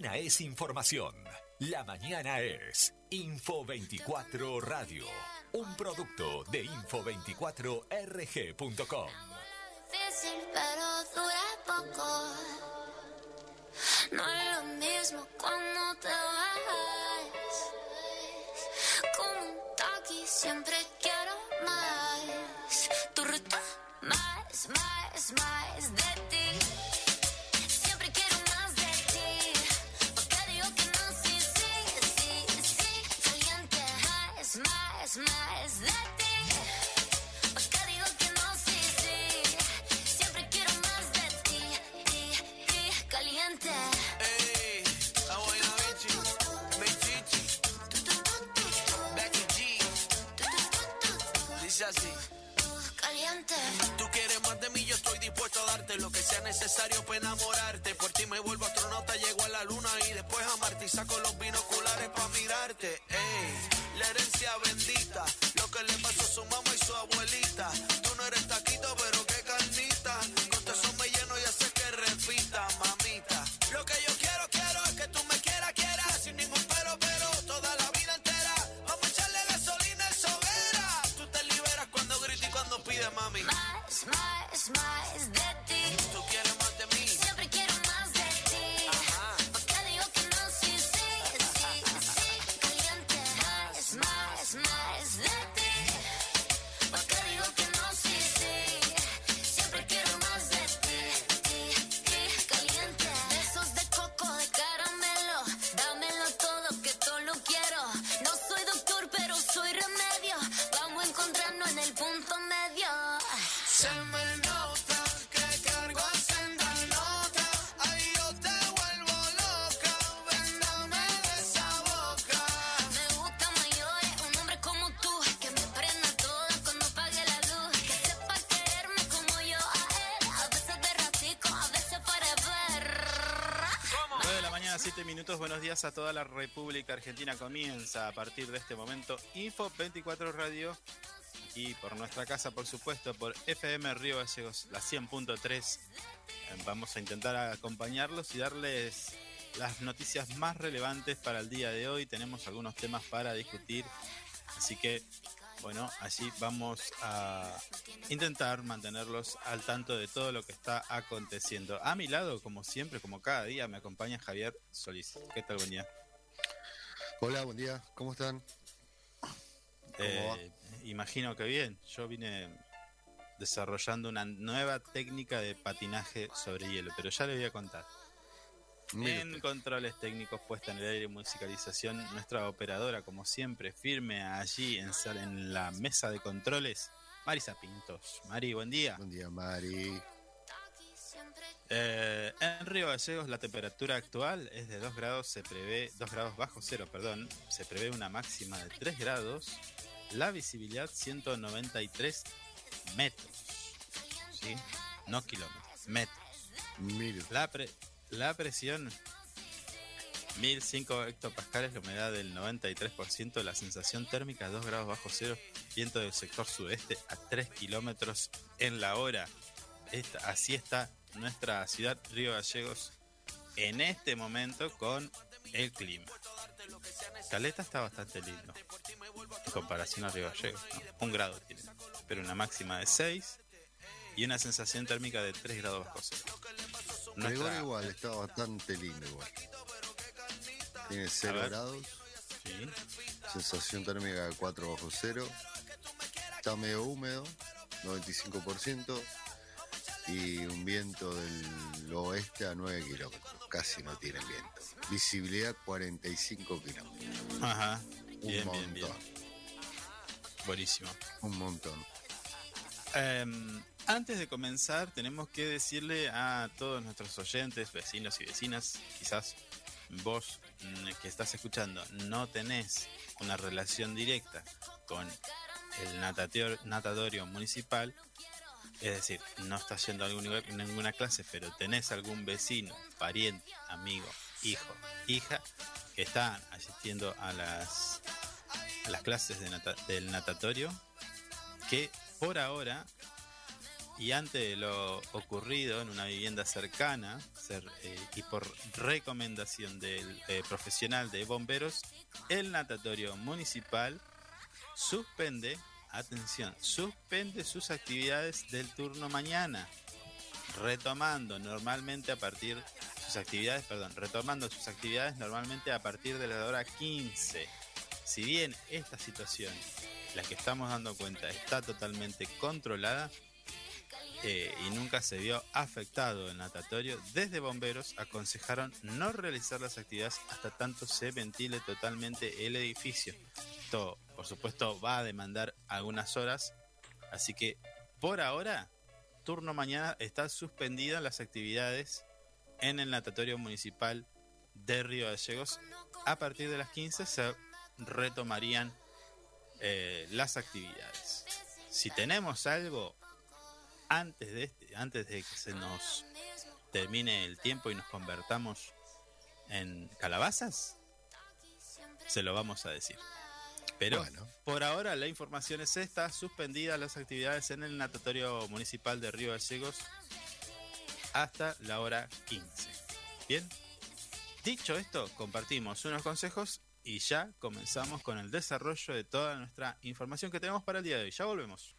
mañana es información. La mañana es Info24 Radio, un producto de info24rg.com. lo que sea necesario para enamorarte. Por ti me vuelvo astronauta, llego a la luna y después a Marte y saco los binoculares para mirarte. Ey, la herencia bendita, lo que le pasó a su mamá y su abuelita. 7 minutos. Buenos días a toda la República Argentina. Comienza a partir de este momento Info 24 Radio y por nuestra casa, por supuesto, por FM Río Gallegos, la 100.3. Eh, vamos a intentar acompañarlos y darles las noticias más relevantes para el día de hoy. Tenemos algunos temas para discutir, así que bueno, allí vamos a intentar mantenerlos al tanto de todo lo que está aconteciendo. A mi lado, como siempre, como cada día, me acompaña Javier Solís. ¿Qué tal, buen día? Hola, buen día, ¿cómo están? Eh, imagino que bien. Yo vine desarrollando una nueva técnica de patinaje sobre hielo, pero ya le voy a contar. En controles técnicos, puesta en el aire y musicalización, nuestra operadora, como siempre, firme allí en, la mesa de controles, Marisa Pintos. Mari, buen día. Buen día, Mari. Eh, en Río Gallegos la temperatura actual es de 2 grados, se prevé 2 grados bajo cero, perdón, se prevé una máxima de 3 grados, la visibilidad 193 metros, ¿sí? No kilómetros, metros. Mire, La, pre- la presión 1005 hectopascales, la humedad del 93%, la sensación térmica 2 grados bajo cero, viento del sector sudeste a 3 kilómetros en la hora. Así está nuestra ciudad Río Gallegos en este momento con el clima. Caleta está bastante lindo en comparación a Río Gallegos. Un grado tiene, pero una máxima de 6 y una sensación térmica de 3 grados bajo cero. Nuestra- igual, está bastante lindo igual. Tiene 0 ver. grados, Sí. sensación térmica de 4 bajo cero. Está medio húmedo, 95%. Y un viento del oeste a 9 kilómetros. Casi no tiene viento. Visibilidad 45 kilómetros. Ajá. Un Bien, bien, montón. bien. Buenísimo. Un montón. Em, antes de comenzar, tenemos que decirle a todos nuestros oyentes, vecinos y vecinas, quizás vos mm, que estás escuchando no tenés una relación directa con el natatorio municipal, es decir, no estás yendo a lugar- ninguna clase, pero tenés algún vecino, pariente, amigo, hijo, hija, que están asistiendo a las, a las clases de nata- del natatorio, que por ahora y ante de lo ocurrido en una vivienda cercana eh, y por recomendación del eh, profesional de bomberos, el natatorio municipal suspende, atención, suspende sus actividades del turno mañana, retomando normalmente a partir sus actividades, perdón, retomando sus actividades normalmente a partir de la hora 15. Si bien esta situación, la que estamos dando cuenta, está totalmente controlada, eh, y nunca se vio afectado el natatorio, desde bomberos aconsejaron no realizar las actividades hasta tanto se ventile totalmente el edificio. Esto, por supuesto, va a demandar algunas horas, así que por ahora, turno mañana, está suspendida las actividades en el natatorio municipal de Río Gallegos. A partir de las 15 se retomarían eh, las actividades. Si tenemos algo antes de este, antes de que se nos termine el tiempo y nos convertamos en calabazas, se lo vamos a decir. Pero Bueno. por ahora la información es esta, suspendidas las actividades en el natatorio municipal de Río Gallegos hasta la hora 15. Bien, dicho esto, compartimos unos consejos y ya comenzamos con el desarrollo de toda nuestra información que tenemos para el día de hoy. Ya volvemos.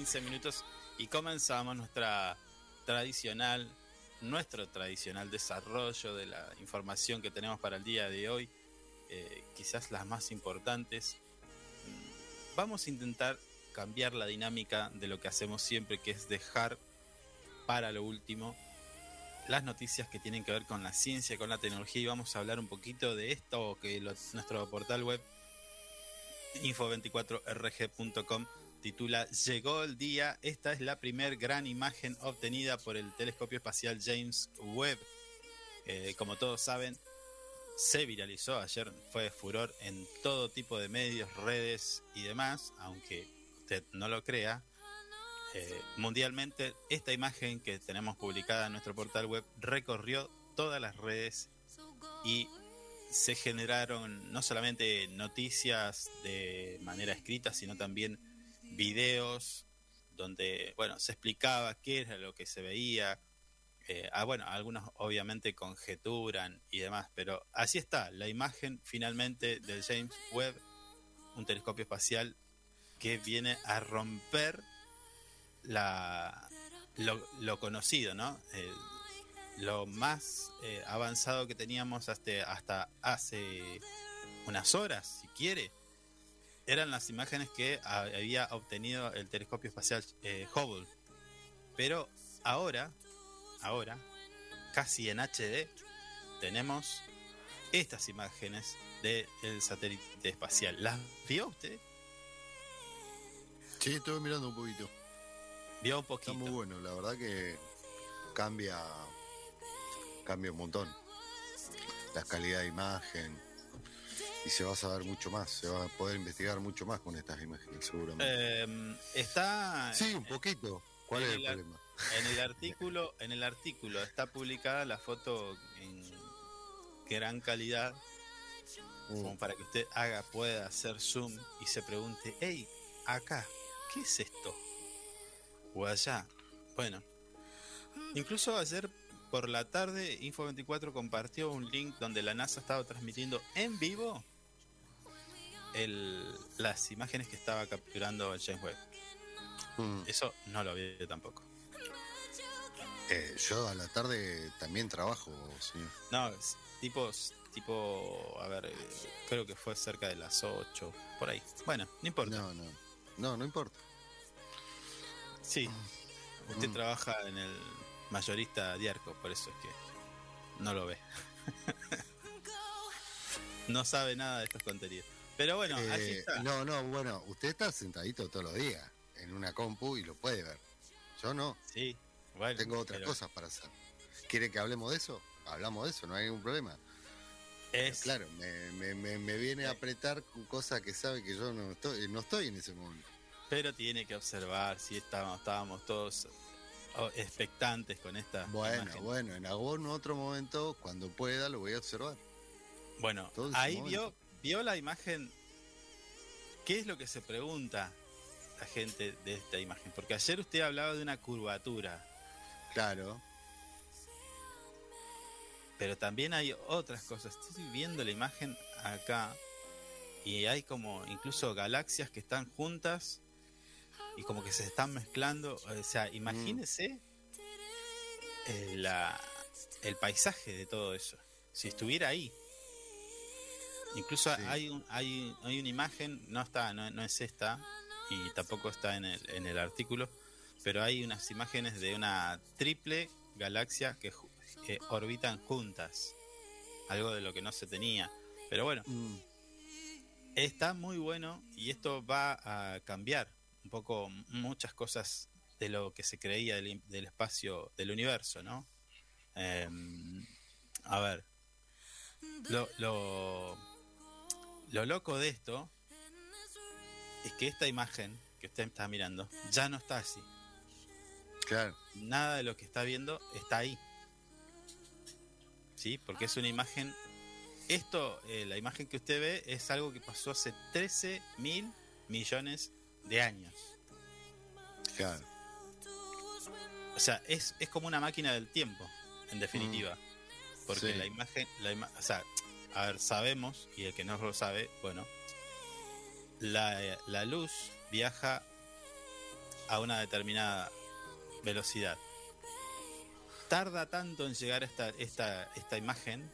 15 minutos, y comenzamos nuestra tradicional, nuestro tradicional desarrollo de la información que tenemos para el día de hoy, eh, quizás las más importantes. Mm, Vamos a intentar cambiar la dinámica de lo que hacemos siempre, que es dejar para lo último las noticias que tienen que ver con la ciencia, con la tecnología, y vamos a hablar un poquito de esto que nuestro portal web info24rg.com titula Llegó el día, esta es la primer gran imagen obtenida por el telescopio espacial James Webb. Eh, como todos saben, se viralizó ayer, fue furor en todo tipo de medios, redes y demás, aunque usted no lo crea. Eh, mundialmente, esta imagen que tenemos publicada en nuestro portal web recorrió todas las redes y se generaron no solamente noticias de manera escrita, sino también videos donde, bueno, se explicaba qué era lo que se veía. Eh, ah, bueno, algunos obviamente conjeturan y demás, pero así está, la imagen finalmente del James Webb, un telescopio espacial que viene a romper la, lo, conocido, ¿no? Lo más eh, avanzado que teníamos hasta, hasta hace unas horas, si quiere, eran las imágenes que ha- había obtenido el telescopio espacial eh, Hubble. Pero ahora, ahora, casi en HD, tenemos estas imágenes del satélite espacial. ¿Las vio usted? Sí, estuve mirando un poquito. Vio un Está poquito. muy bueno, la verdad que cambia, cambia un montón. La calidad de imagen. Y se va a saber mucho más, se va a poder investigar mucho más con estas imágenes, seguramente. Eh, está sí, un poquito. ¿Cuál es el problema? En el artículo, en el artículo está publicada la foto en gran calidad, como Mm, para que usted haga, pueda hacer zoom y se pregunte, hey, acá, ¿qué es esto? O allá. Bueno, incluso ayer por la tarde Info24 compartió un link donde la NASA estaba transmitiendo en vivo el- las imágenes que estaba capturando el James Webb. mm. Eso no lo vi tampoco. Eh, yo a la tarde también trabajo, señor. No, tipo, tipo, a ver, eh, creo que fue cerca de las 8, por ahí. Bueno, no importa. No, no. No, no importa. Sí, usted Mm. trabaja en el mayorista Diarco, por eso es que no lo ve. no sabe nada de estos contenidos. Pero bueno, Eh, así está. no, no, bueno, usted está sentadito todos los días en una compu y lo puede ver. Yo no, Sí, bueno. tengo otras pero cosas para hacer. ¿Quiere que hablemos de eso? Hablamos de eso, no hay ningún problema. Es, Claro, me, me, me, me viene a apretar con cosas que sabe que yo no estoy, no estoy en ese momento. Pero tiene que observar si estábamos, estábamos todos oh, expectantes con esta Bueno, imagen. bueno, en algún otro momento, cuando pueda, lo voy a observar. Bueno, Todo ahí momento. vio, vio la imagen. ¿Qué es lo que se pregunta la gente de esta imagen? Porque ayer usted hablaba de una curvatura, Claro, pero también hay otras cosas. Estoy viendo la imagen acá y hay como incluso galaxias que están juntas y como que se están mezclando. O sea, imagínese eh, la- el paisaje de todo eso. Si estuviera ahí. Incluso Sí. hay, un, hay, hay una imagen, no está, no, no es esta, y tampoco está en el, en el artículo, pero hay unas imágenes de una triple galaxia que eh, orbitan juntas. Algo de lo que no se tenía. Pero bueno, Mm, Está muy bueno y esto va a cambiar un poco muchas cosas de lo que se creía del, del espacio del universo, ¿no? Em, a ver, lo, lo, lo loco de esto es que esta imagen que usted está mirando ya no está así. claro, Nada de lo que está viendo está ahí. ¿Sí? Porque es una imagen esto, eh, la imagen que usted ve, es algo que pasó hace 13 mil millones de años. claro. O sea, es, es como una máquina del tiempo, en definitiva. Porque Sí. la imagen, la ima- o sea, a ver, sabemos, y el que no lo sabe, bueno, la, la luz viaja a una determinada velocidad. Tarda tanto en llegar esta, esta, esta imagen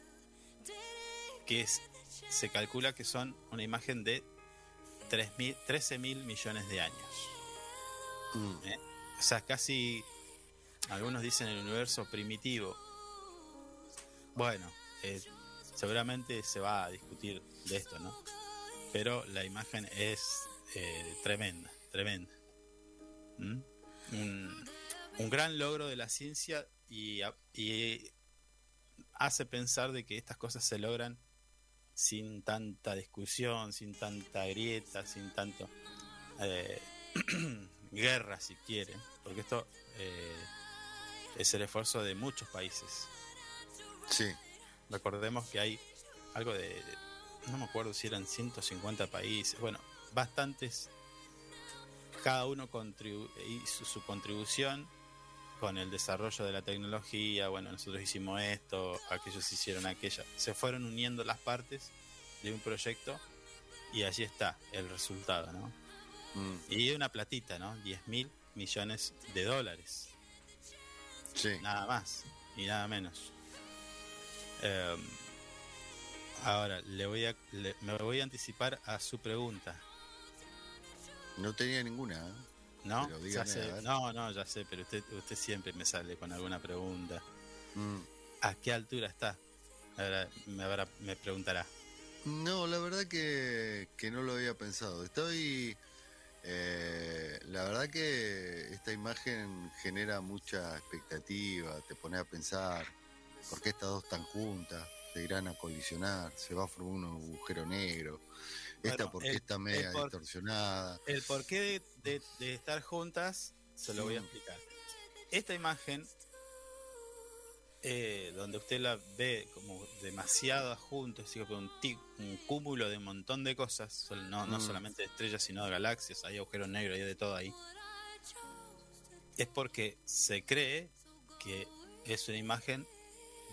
que es, se calcula que son una imagen de 13 mil millones de años. Mm. ¿eh? O sea, casi, algunos dicen el universo primitivo. Bueno, eh, seguramente se va a discutir de esto, ¿no? Pero la imagen es eh, tremenda, tremenda. ¿Mm? Un, gran logro de la ciencia y hace pensar de que estas cosas se logran sin tanta discusión, sin tanta grieta, sin tanto eh, guerra, si quieren, porque esto eh, es el esfuerzo de muchos países. Sí, Recordemos que hay algo de, no me acuerdo si eran 150 países, bueno, bastantes, cada uno contribu- hizo su contribución con el desarrollo de la tecnología, bueno, nosotros hicimos esto, aquellos hicieron aquella, se fueron uniendo las partes de un proyecto y allí está el resultado, ¿no? mm, Y una platita, ¿no? 10 mil millones de dólares sí. nada más y nada menos. Eh, ahora, le voy a, le- me voy a anticipar a su pregunta, No tenía ninguna. ¿eh? ¿no? Ya sé- no, no, ya sé, pero usted, usted siempre me sale con alguna pregunta. Mm. ¿A qué altura está? Ahora me, habrá- me preguntará. No, la verdad que, que no lo había pensado. Estoy. eh, la verdad que esta imagen genera mucha expectativa, te pone a pensar por qué estas dos están juntas, se irán a colisionar, se va a formar un agujero negro, esta Bueno, por qué el- está media por- distorsionada. El porqué de, de- de estar juntas se lo voy a explicar. Esta imagen, eh, donde usted la ve como demasiado juntos, un, un cúmulo de un montón de cosas, no, no Mm. solamente de estrellas, sino de galaxias, hay agujeros negros, hay de todo ahí. Es porque se cree que es una imagen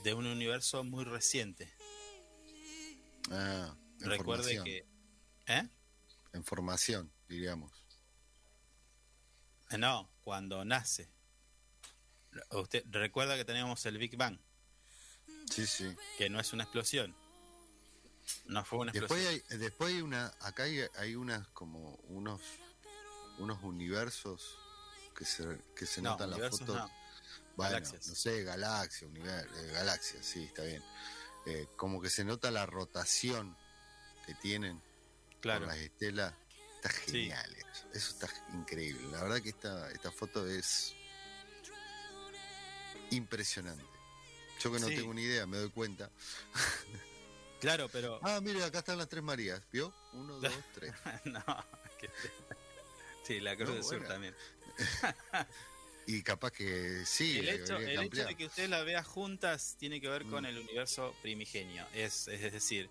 de un universo muy reciente. Ah, en Recuerde formación, que... ¿Eh? En formación, diríamos. No, cuando nace. Usted recuerda que teníamos el Big Bang, Sí, sí. que no es una explosión. No fue una Después explosión. hay, después hay una, acá hay, hay unas como unos, unos universos que se, que se No, notan las universos fotos. no. Bueno, galaxias. no sé, galaxia, univer- eh, galaxias, sí, está bien. Eh, como que se nota la rotación que tienen Claro. por las estelas. Está genial eso. Eso está increíble. La verdad que esta, esta foto es impresionante. Yo que no Sí. tengo ni idea, me doy cuenta. Claro, pero. Ah, mire, acá están las tres Marías. ¿Vio? Uno, dos, tres. no, que- Sí, la Cruz No, del Sur también. Y capaz que sí. el hecho, el de que usted la vea juntas tiene que ver con Mm. el universo primigenio. Es, es decir,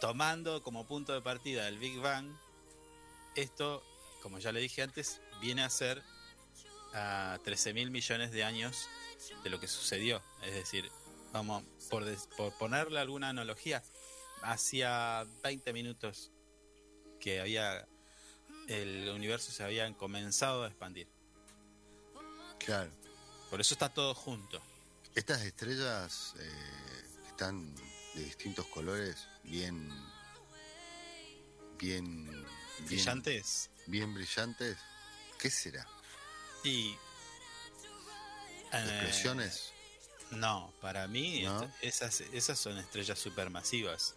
tomando como punto de partida el Big Bang, esto, como ya le dije antes, viene a ser a 13 mil millones de años de lo que sucedió. Es decir, vamos, por, des- por ponerle alguna analogía, hacía 20 minutos que había el universo se había comenzado a expandir. Claro. Por eso está todo junto. Estas estrellas eh, están de distintos colores, bien. Bien. Brillantes. Bien brillantes. ¿Qué será? Y. eh, ¿Explosiones? no, para mí esas, esas son estrellas supermasivas.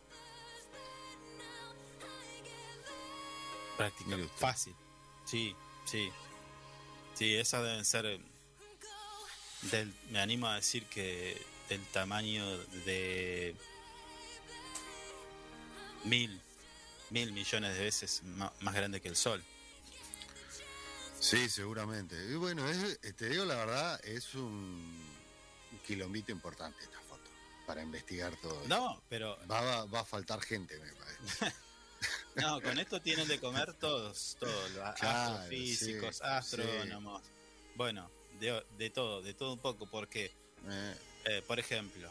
Prácticamente fácil. Sí, sí. Sí, esas deben ser. eh, Del, me animo a decir que del tamaño de mil, mil millones de veces más grande que el Sol. Sí, seguramente. Y bueno, es- eh, te digo la verdad, es un, quilombito importante esta foto para investigar todo. esto. No, pero Va, va- va a faltar gente, me parece. No, con esto tienen de comer todos, todos, los Claro, astrofísicos, sí, astrónomos, bueno, de, de todo, de todo un poco, porque, Eh, eh, por ejemplo,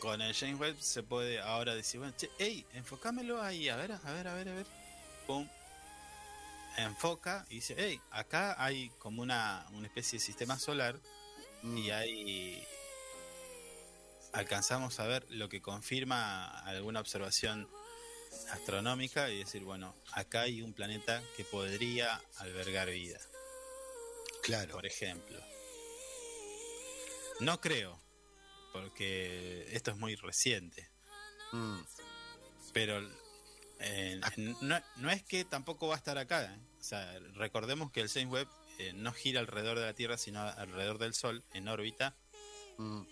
con el James Webb se puede ahora decir, bueno, che, hey, enfocámelo ahí, a ver, a ver, a ver, a ver, pum, enfoca y dice, hey, acá hay como una, una especie de sistema solar Mm, y hay alcanzamos a ver lo que confirma alguna observación astronómica y decir, bueno, acá hay un planeta que podría albergar vida, claro. por ejemplo. No creo, porque esto es muy reciente, Mm, pero eh, no, no es que tampoco va a estar acá. ¿eh? O sea, recordemos que el James Webb eh, no gira alrededor de la Tierra, sino alrededor del Sol, en órbita, mm,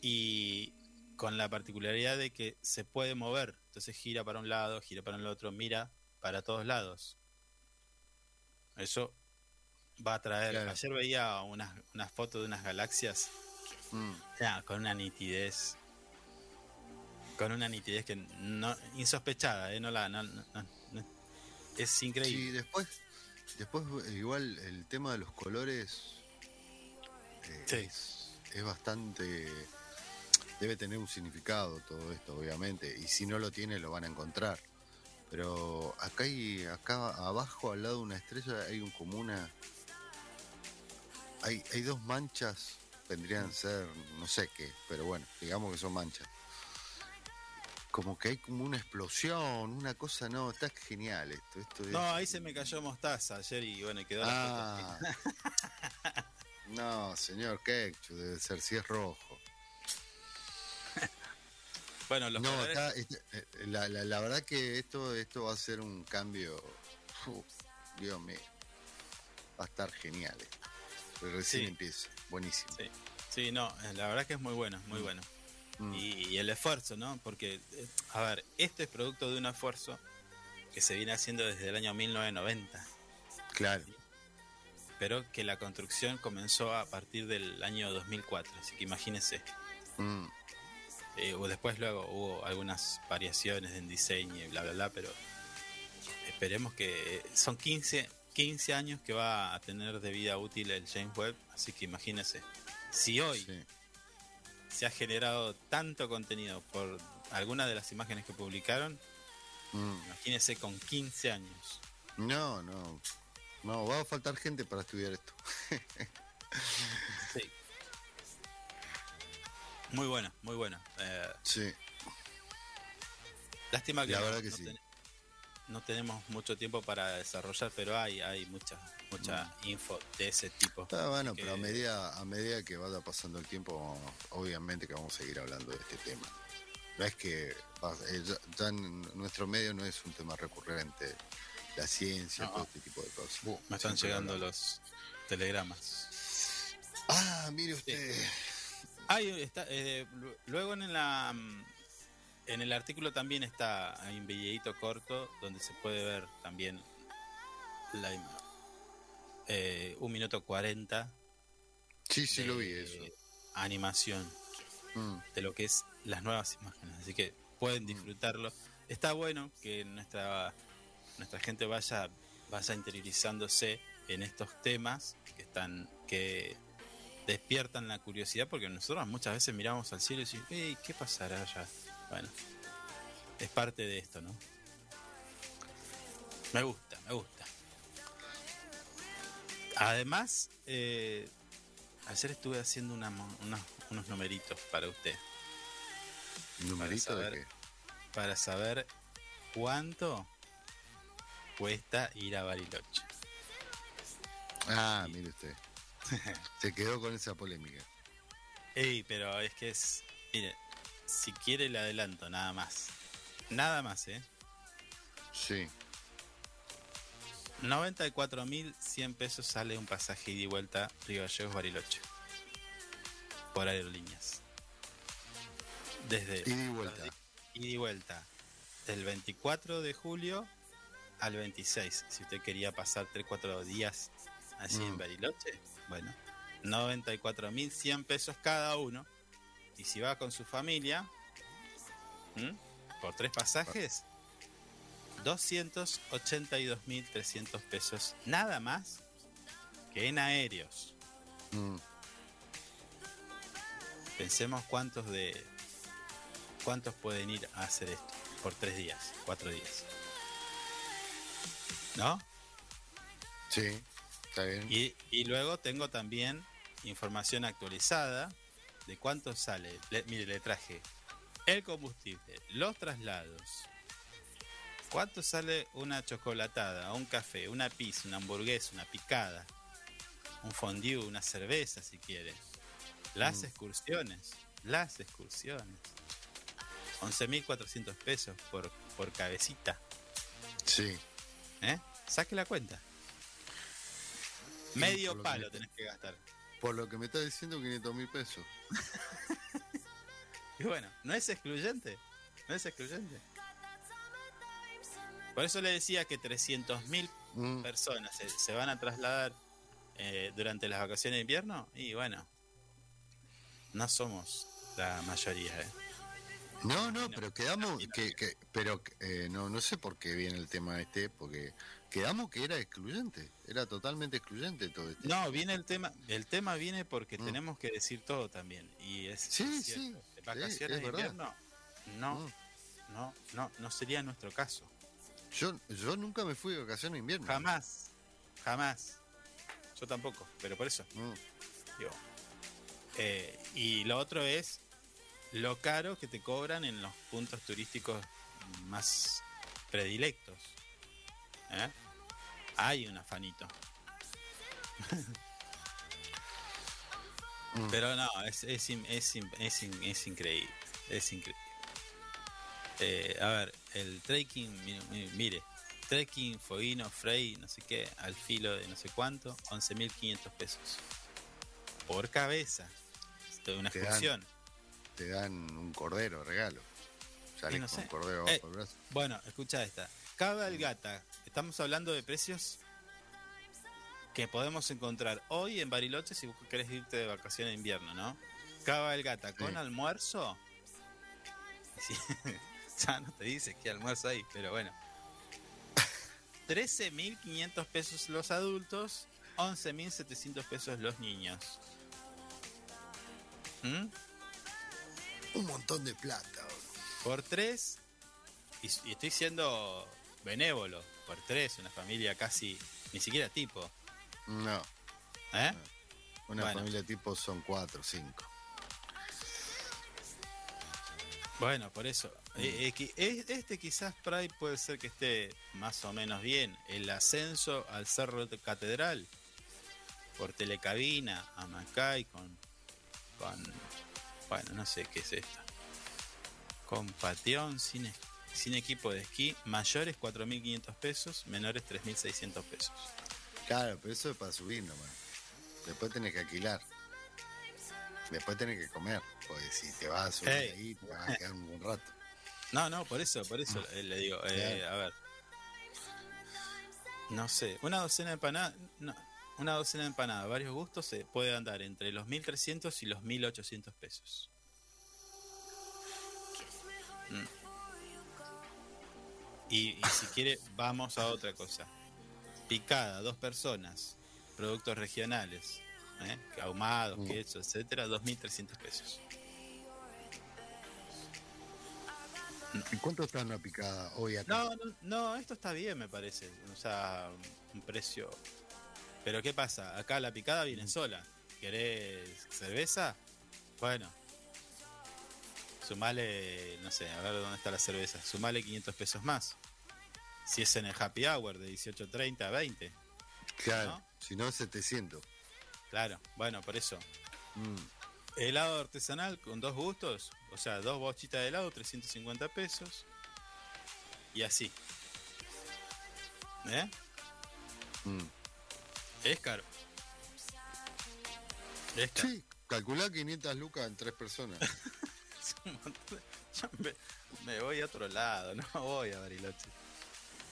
y con la particularidad de que se puede mover. Entonces gira para un lado, gira para el otro, mira para todos lados. Eso va a traer. Claro. Ayer veía unas, unas fotos de unas galaxias mm. ya, con una nitidez. Con una nitidez que no insospechada, ¿eh? no la, no- no- no- no- es Sí, increíble. después, después eh, igual el tema de los colores eh, Sí. es, es bastante... Debe tener un significado todo esto, obviamente, y si no lo tiene lo van a encontrar. Pero acá hay, acá abajo al lado de una estrella hay un como una... Hay, hay dos manchas, vendrían a ser no sé qué, pero bueno, digamos que son manchas. Como que hay como una explosión, una cosa, no, está genial esto. esto No, es- ahí se me cayó mostaza ayer y bueno, quedó la foto. Ah. no, señor Quechu, debe ser si es rojo. Bueno, los no, acá, este, eh, la, la- la verdad que esto, esto va a ser un cambio. Uf, Dios mío. Va a estar genial. esto. Pero Recién Sí. empieza. Buenísimo. Sí, sí, no, eh, la verdad que es muy bueno, muy bueno. Mm, Y, y el esfuerzo, ¿no? Porque, eh, a ver, este es producto de un esfuerzo que se viene haciendo desde el año 1990, Claro. pero que la construcción comenzó a partir del año 2004, así que imagínense. Mm, Eh, o después luego hubo algunas variaciones en diseño y bla, bla, bla, pero esperemos que eh, son 15, 15 años que va a tener de vida útil el James Webb, así que imagínense. Si hoy sí. se ha generado tanto contenido por algunas de las imágenes que publicaron, Mm. imagínense con 15 años. No, no. No, va a faltar gente para estudiar esto. Sí. Muy bueno, muy bueno. Eh, Sí. lástima que La no, verdad que no sí. ten- no tenemos mucho tiempo para desarrollar, pero hay, hay mucha, mucha Mm. info de ese tipo. Está bueno, que- pero a medida, a medida que vaya pasando el tiempo, obviamente que vamos a seguir hablando de este tema. No es que eh, ya, ya en nuestro medio no es un tema recurrente, la ciencia, No. todo este tipo de cosas. Me están llegando los telegramas. Ah, mire usted. Está, eh, lu- luego en la mm, en el artículo también está hay un videíto corto donde se puede ver también la eh, un minuto 40 Sí, sí, lo vi de eso. animación Mm, de lo que es las nuevas imágenes así que pueden disfrutarlo. Está bueno que nuestra nuestra gente vaya vaya interiorizándose en estos temas que están que despiertan la curiosidad porque nosotros muchas veces miramos al cielo y decimos "Ey, ¿qué pasará allá? bueno es parte de esto ¿no? me gusta me gusta además eh, ayer estuve haciendo una mo- unos, unos numeritos para usted ¿Numerito de saber. qué? para saber cuánto cuesta ir a Bariloche. Ah, mire usted. Se quedó con esa polémica. Ey, pero es que es. Mire, si quiere le adelanto, nada más. Nada más, ¿eh? Sí. 94.100 pesos sale un pasaje ida y vuelta Río Gallegos Bariloche. Por aerolíneas. Desde. Ida y vuelta. Ida y vuelta. Del 24 de julio al 26. Si usted quería pasar 3-4 días así en Mm. Bariloche, bueno, 94.100 pesos cada uno. Y si va con su familia, ¿m? por tres pasajes, 282.300 pesos. Nada más que en aéreos. Mm, Pensemos cuántos de cuántos pueden ir a hacer esto por tres días, cuatro días. ¿No? Sí, está bien. Y, y luego tengo también información actualizada de cuánto sale. Le- mire, le traje el combustible, los traslados. ¿Cuánto sale una chocolatada, un café, una pizza, una hamburguesa, una picada, un fondue, una cerveza si quiere? Las Mm. excursiones, las excursiones. 11.400 pesos por, por cabecita. Sí. ¿eh? Saque la cuenta. Medio por que palo me- tenés que gastar. Por lo que me está diciendo, 500 mil pesos. Y bueno, no es excluyente. No es excluyente. Por eso le decía que 300.000 Mm, personas se, se van a trasladar eh, durante las vacaciones de invierno. Y bueno, no somos la mayoría. ¿eh? No, no, pero quedamos que, que- pero eh, no, no sé por qué viene el tema este, porque quedamos que era excluyente, era totalmente excluyente todo esto. No, viene el tema. El tema viene porque Mm. tenemos que decir todo también. Y es Sí, sí, Vacaciones es de invierno. No, Mm. no, no, no sería nuestro caso. Yo, yo nunca me fui de vacaciones de invierno. Jamás, jamás. Yo tampoco, pero por eso. Mm, digo. Eh, y lo otro es lo caro que te cobran en los puntos turísticos más predilectos. ¿Eh? Hay un afanito. mm. Pero no, es, es, es, es, in- es increíble. Es increíble. Eh, a ver, el trekking, mi- mi- mire, trekking, foguino, frey, no sé qué, al filo de no sé cuánto, 11.500 pesos. Por cabeza. Esto es una Te dan excursión. Te dan un cordero, regalo. Sales Sí, no con un cordero Eh, bajo el brazo. Bueno, escucha esta. Cabalgata. Estamos hablando de precios que podemos encontrar hoy en Bariloche si vos querés irte de vacaciones de invierno, ¿no? Cabalgata con Sí. almuerzo. Sí, ya no te dice qué almuerzo hay, pero bueno. 13.500 pesos los adultos, 11.700 pesos los niños. ¿Mm? Un montón de plata. por tres, y, y estoy siendo benévolo, por tres, una familia casi, ni siquiera tipo, No, ¿eh? una Bueno. familia tipo son cuatro, cinco. Bueno, por eso. Eh, eh, es- este quizás Pride puede ser que esté más o menos bien. El ascenso al Cerro de Catedral, por telecabina, a Macay, con, con, bueno, no sé qué es esto. Con pateón, sin, sin equipo de esquí, mayores 4.500 pesos, menores 3.600 pesos. Claro, pero eso es para subir nomás. Después tenés que alquilar. Después tenés que comer. Porque si te vas a subir ahí, te vas a quedar un buen rato. No, no, por eso, por eso eh, le digo, eh, Claro. a ver. No sé, una docena de empanadas, no, una docena de empanadas, varios gustos, se puede andar entre los 1300 y los 1800 pesos. Mm. Y, y si quiere, vamos a otra cosa. Picada, dos personas, productos regionales, ¿eh? ahumados, Mm. queso, etcétera, 2300 pesos. ¿Y cuánto está una picada hoy acá? No, no, no, esto está bien, me parece. O sea, un precio. Pero ¿qué pasa? Acá la picada viene sola. ¿Querés cerveza? Bueno. Sumale, no sé, a ver dónde está la cerveza. Sumale 500 pesos más. Si es en el happy hour de 18.30 a 20. claro, ¿no? si no, 700. Claro, bueno, por eso. Mm, Helado artesanal con dos gustos. O sea, dos bochitas de helado, 350 pesos. Y así. ¿Eh? mm. Es caro. Es caro. Sí, calculá 500 lucas en tres personas. Es un montón. Yo me, me voy a otro lado, no voy a Bariloche.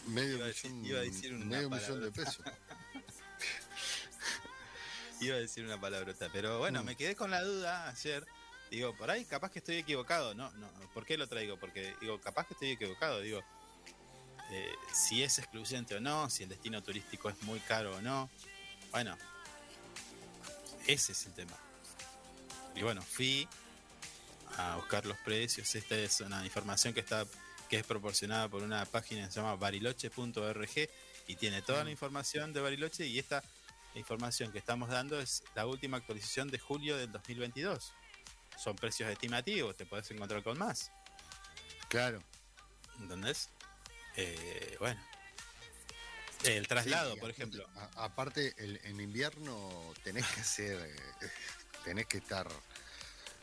Medio Iba a decir- millón, iba a decir una medio millón de pesos. Iba a decir una palabrota, pero bueno, Mm. me quedé con la duda ayer. Digo, por ahí capaz que estoy equivocado. No, no, ¿por qué lo traigo? Porque digo, capaz que estoy equivocado. Digo, eh, si es excluyente o no, si el destino turístico es muy caro o no. Bueno, ese es el tema. Y bueno, fui a buscar los precios. Esta es una información que está que es proporcionada por una página que se llama bariloche.org y tiene toda la información de Bariloche y esta información que estamos dando es la última actualización de julio del 2022. Son precios estimativos, te puedes encontrar con más. Claro. ¿Entendés? Eh, bueno. El traslado, Sí, por ejemplo. a- aparte, el- en invierno tenés que hacer, eh, tenés que estar,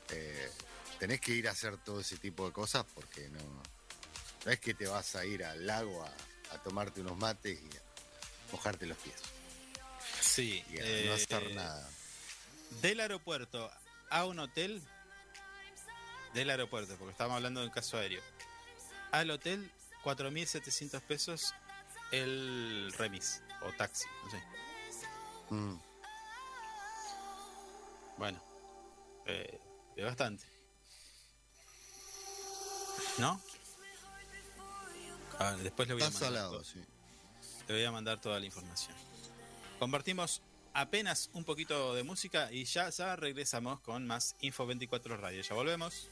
eh, tenés que ir a hacer todo ese tipo de cosas porque no, no es que te vas a ir al lago a, a tomarte unos mates y a mojarte los pies Sí. y a no eh, hacer nada. Del aeropuerto a un hotel. Del aeropuerto, porque estamos hablando de un caso aéreo. Al hotel, 4.700 pesos el remis o taxi, no sé. Mm, Bueno, eh, es bastante. ¿No? Ah, después le voy, a mandar salado, sí. le voy a mandar toda la información. Compartimos apenas un poquito de música y ya, ya regresamos con más Info 24 Radio. Ya volvemos.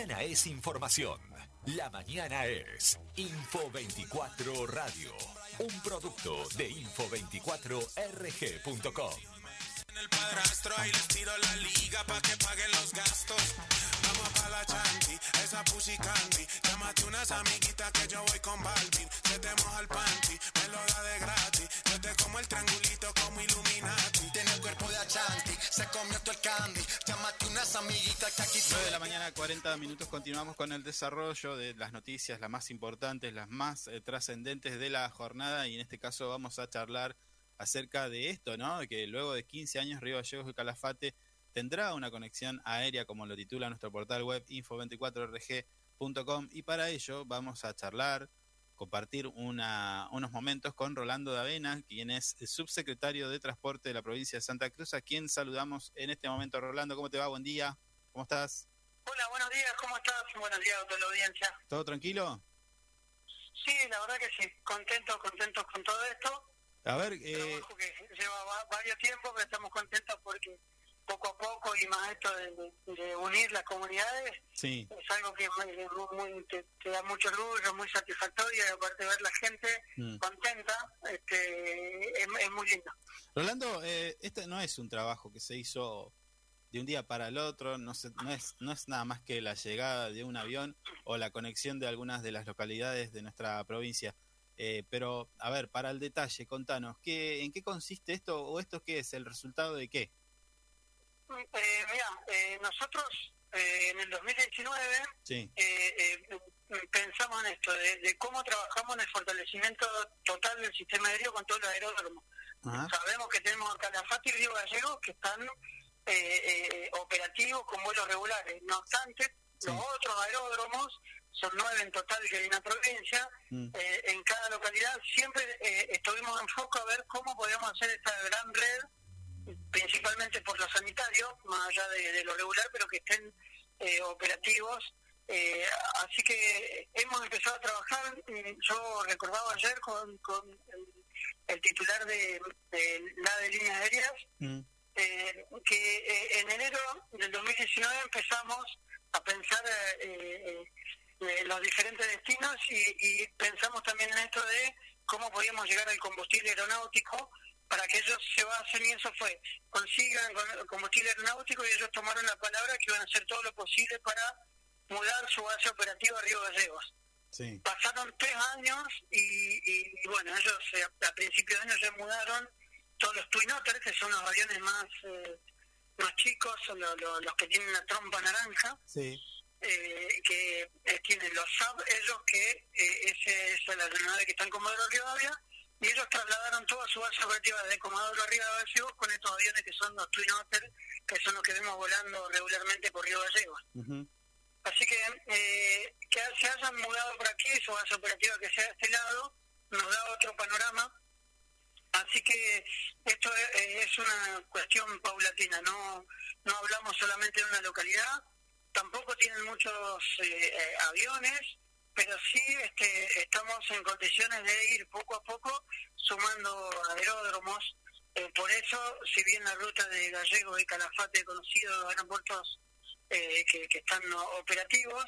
Mañana es información. La mañana es Info 24 Radio. Un producto de info24rg.com. En el padrastro ahí les tiro la liga pa' que paguen los gastos. Vamos pa' la chanti, esa pussy candy. Llámate unas amiguitas que yo voy con Balvin. Se te moja el panty, me lo da de gratis. Yo te como el triangulito como Illuminati. Tiene el cuerpo de Achanti, se comió todo el candy. Llámate unas amiguitas que aquí 9 de la mañana, 40 minutos. Continuamos con el desarrollo de las noticias, las más importantes, las más eh, trascendentes de la jornada. Y en este caso vamos a charlar acerca de esto, ¿no? De que luego de 15 años Río Gallegos y Calafate tendrá una conexión aérea, como lo titula nuestro portal web info24rg.com. Y para ello vamos a charlar, compartir una- unos momentos con Rolando Davena, quien es subsecretario de Transporte de la provincia de Santa Cruz, a quien saludamos en este momento. Rolando, ¿cómo te va? Buen día. ¿Cómo estás? Hola, buenos días, ¿cómo estás? Buenos días a toda la audiencia. ¿Todo tranquilo? Sí, la verdad que sí, contentos, contentos con todo esto. A ver, eh, Trabajo que lleva va- varios tiempos, pero estamos contentos porque poco a poco y más esto de, unir las comunidades Sí, es algo que muy, muy- te, te da mucho orgullo, muy satisfactorio y aparte de ver la gente Mm. contenta, este, es, es muy lindo. Rolando, eh, este no es un trabajo que se hizo de un día para el otro, no, se- no, es, no es nada más que la llegada de un avión o la conexión de algunas de las localidades de nuestra provincia. Eh, pero, a ver, para el detalle, contanos, ¿qué, ¿en qué consiste esto o esto qué es? ¿El resultado de qué? Eh, mira, eh, nosotros eh, en el 2019 Sí, eh, eh, pensamos en esto, de, de cómo trabajamos en el fortalecimiento total del sistema aéreo con todos los aeródromos. Ajá. Sabemos que tenemos a Calafate y Río Gallegos que están eh, eh, operativos con vuelos regulares. No obstante, Sí. los otros aeródromos, son nueve en total que hay en la provincia, Mm. eh, en cada localidad siempre eh, estuvimos en foco a ver cómo podíamos hacer esta gran red, principalmente por los sanitarios, más allá de, de lo regular, pero que estén eh, operativos. Eh, así que hemos empezado a trabajar, mm, yo recordaba ayer con, con el, titular de, de la de líneas aéreas, Mm. eh, que eh, en enero del 2019 empezamos a pensar eh, eh, eh, los diferentes destinos y, y pensamos también en esto de cómo podíamos llegar al combustible aeronáutico para que ellos se basen y eso fue, consigan con- combustible aeronáutico y ellos tomaron la palabra que iban a hacer todo lo posible para mudar su base operativa a Río Gallegos. Sí, pasaron tres años y, y- y bueno, ellos eh, a principios de año ya mudaron todos los Twin Otter, que son los aviones más eh, más chicos, son lo- lo- los que tienen la trompa naranja, sí, eh, que eh, tienen los SAB, ellos que eh, ese es la aeronave que está en Comodoro Rivadavia, y ellos trasladaron toda su base operativa de Comodoro Rivadavia con estos aviones que son los Twin Otter, que son los que vemos volando regularmente por Río Gallegos. Así que eh, que se hayan mudado por aquí, su base operativa que sea de este lado, nos da otro panorama. Así que esto es, eh, es una cuestión paulatina, no no hablamos solamente de una localidad, tampoco tienen muchos eh, eh, aviones, pero sí este, estamos en condiciones de ir poco a poco sumando aeródromos. Eh, por eso, si bien la ruta de Gallegos y Calafate, conocidos aeropuertos eh, que, que están operativos.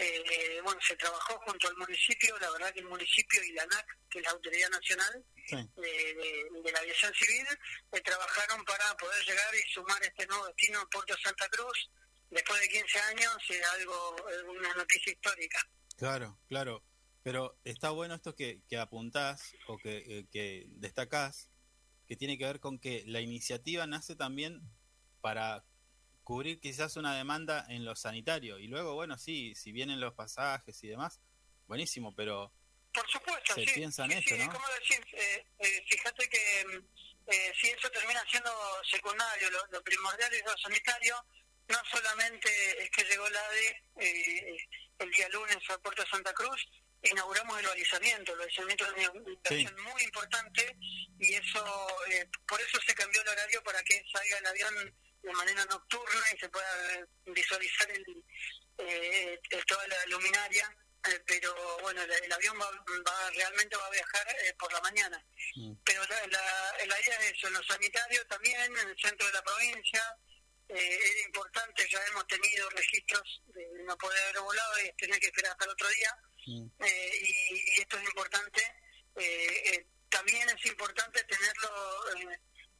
Eh, bueno, se trabajó junto al municipio, la verdad que el municipio y la ANAC, que es la Autoridad Nacional sí. de, de- de la Aviación Civil, eh, trabajaron para poder llegar y sumar este nuevo destino Puerto Santa Cruz. Después de 15 años, es algo, eh, una noticia histórica. Claro, claro. Pero está bueno esto que, que apuntás o que, eh, que destacás, que tiene que ver con que la iniciativa nace también para cubrir quizás una demanda en lo sanitario. Y luego, bueno, sí, si vienen los pasajes y demás, buenísimo, pero Por supuesto, Se sí. piensa en sí, esto, sí, ¿no? como decís, eh, eh, fíjate que mm, eh, si eso termina siendo secundario, lo, lo primordial es lo sanitario, no solamente es que llegó la ADE eh, el día lunes a Puerto Santa Cruz, inauguramos el balizamiento, el balizamiento es una inversión muy importante y eso, eh, por eso se cambió el horario para que salga el avión de manera nocturna y se pueda eh, visualizar el, eh, toda la luminaria eh, pero bueno, el, el avión va, va- realmente va a viajar eh, por la mañana. Mm. Pero la, la, la idea es eso, en lo sanitario también, en el centro de la provincia, eh, era importante, ya hemos tenido registros de no poder haber volado y tener que esperar hasta el otro día, eh, y, y esto es importante. eh, eh, también es importante tenerlo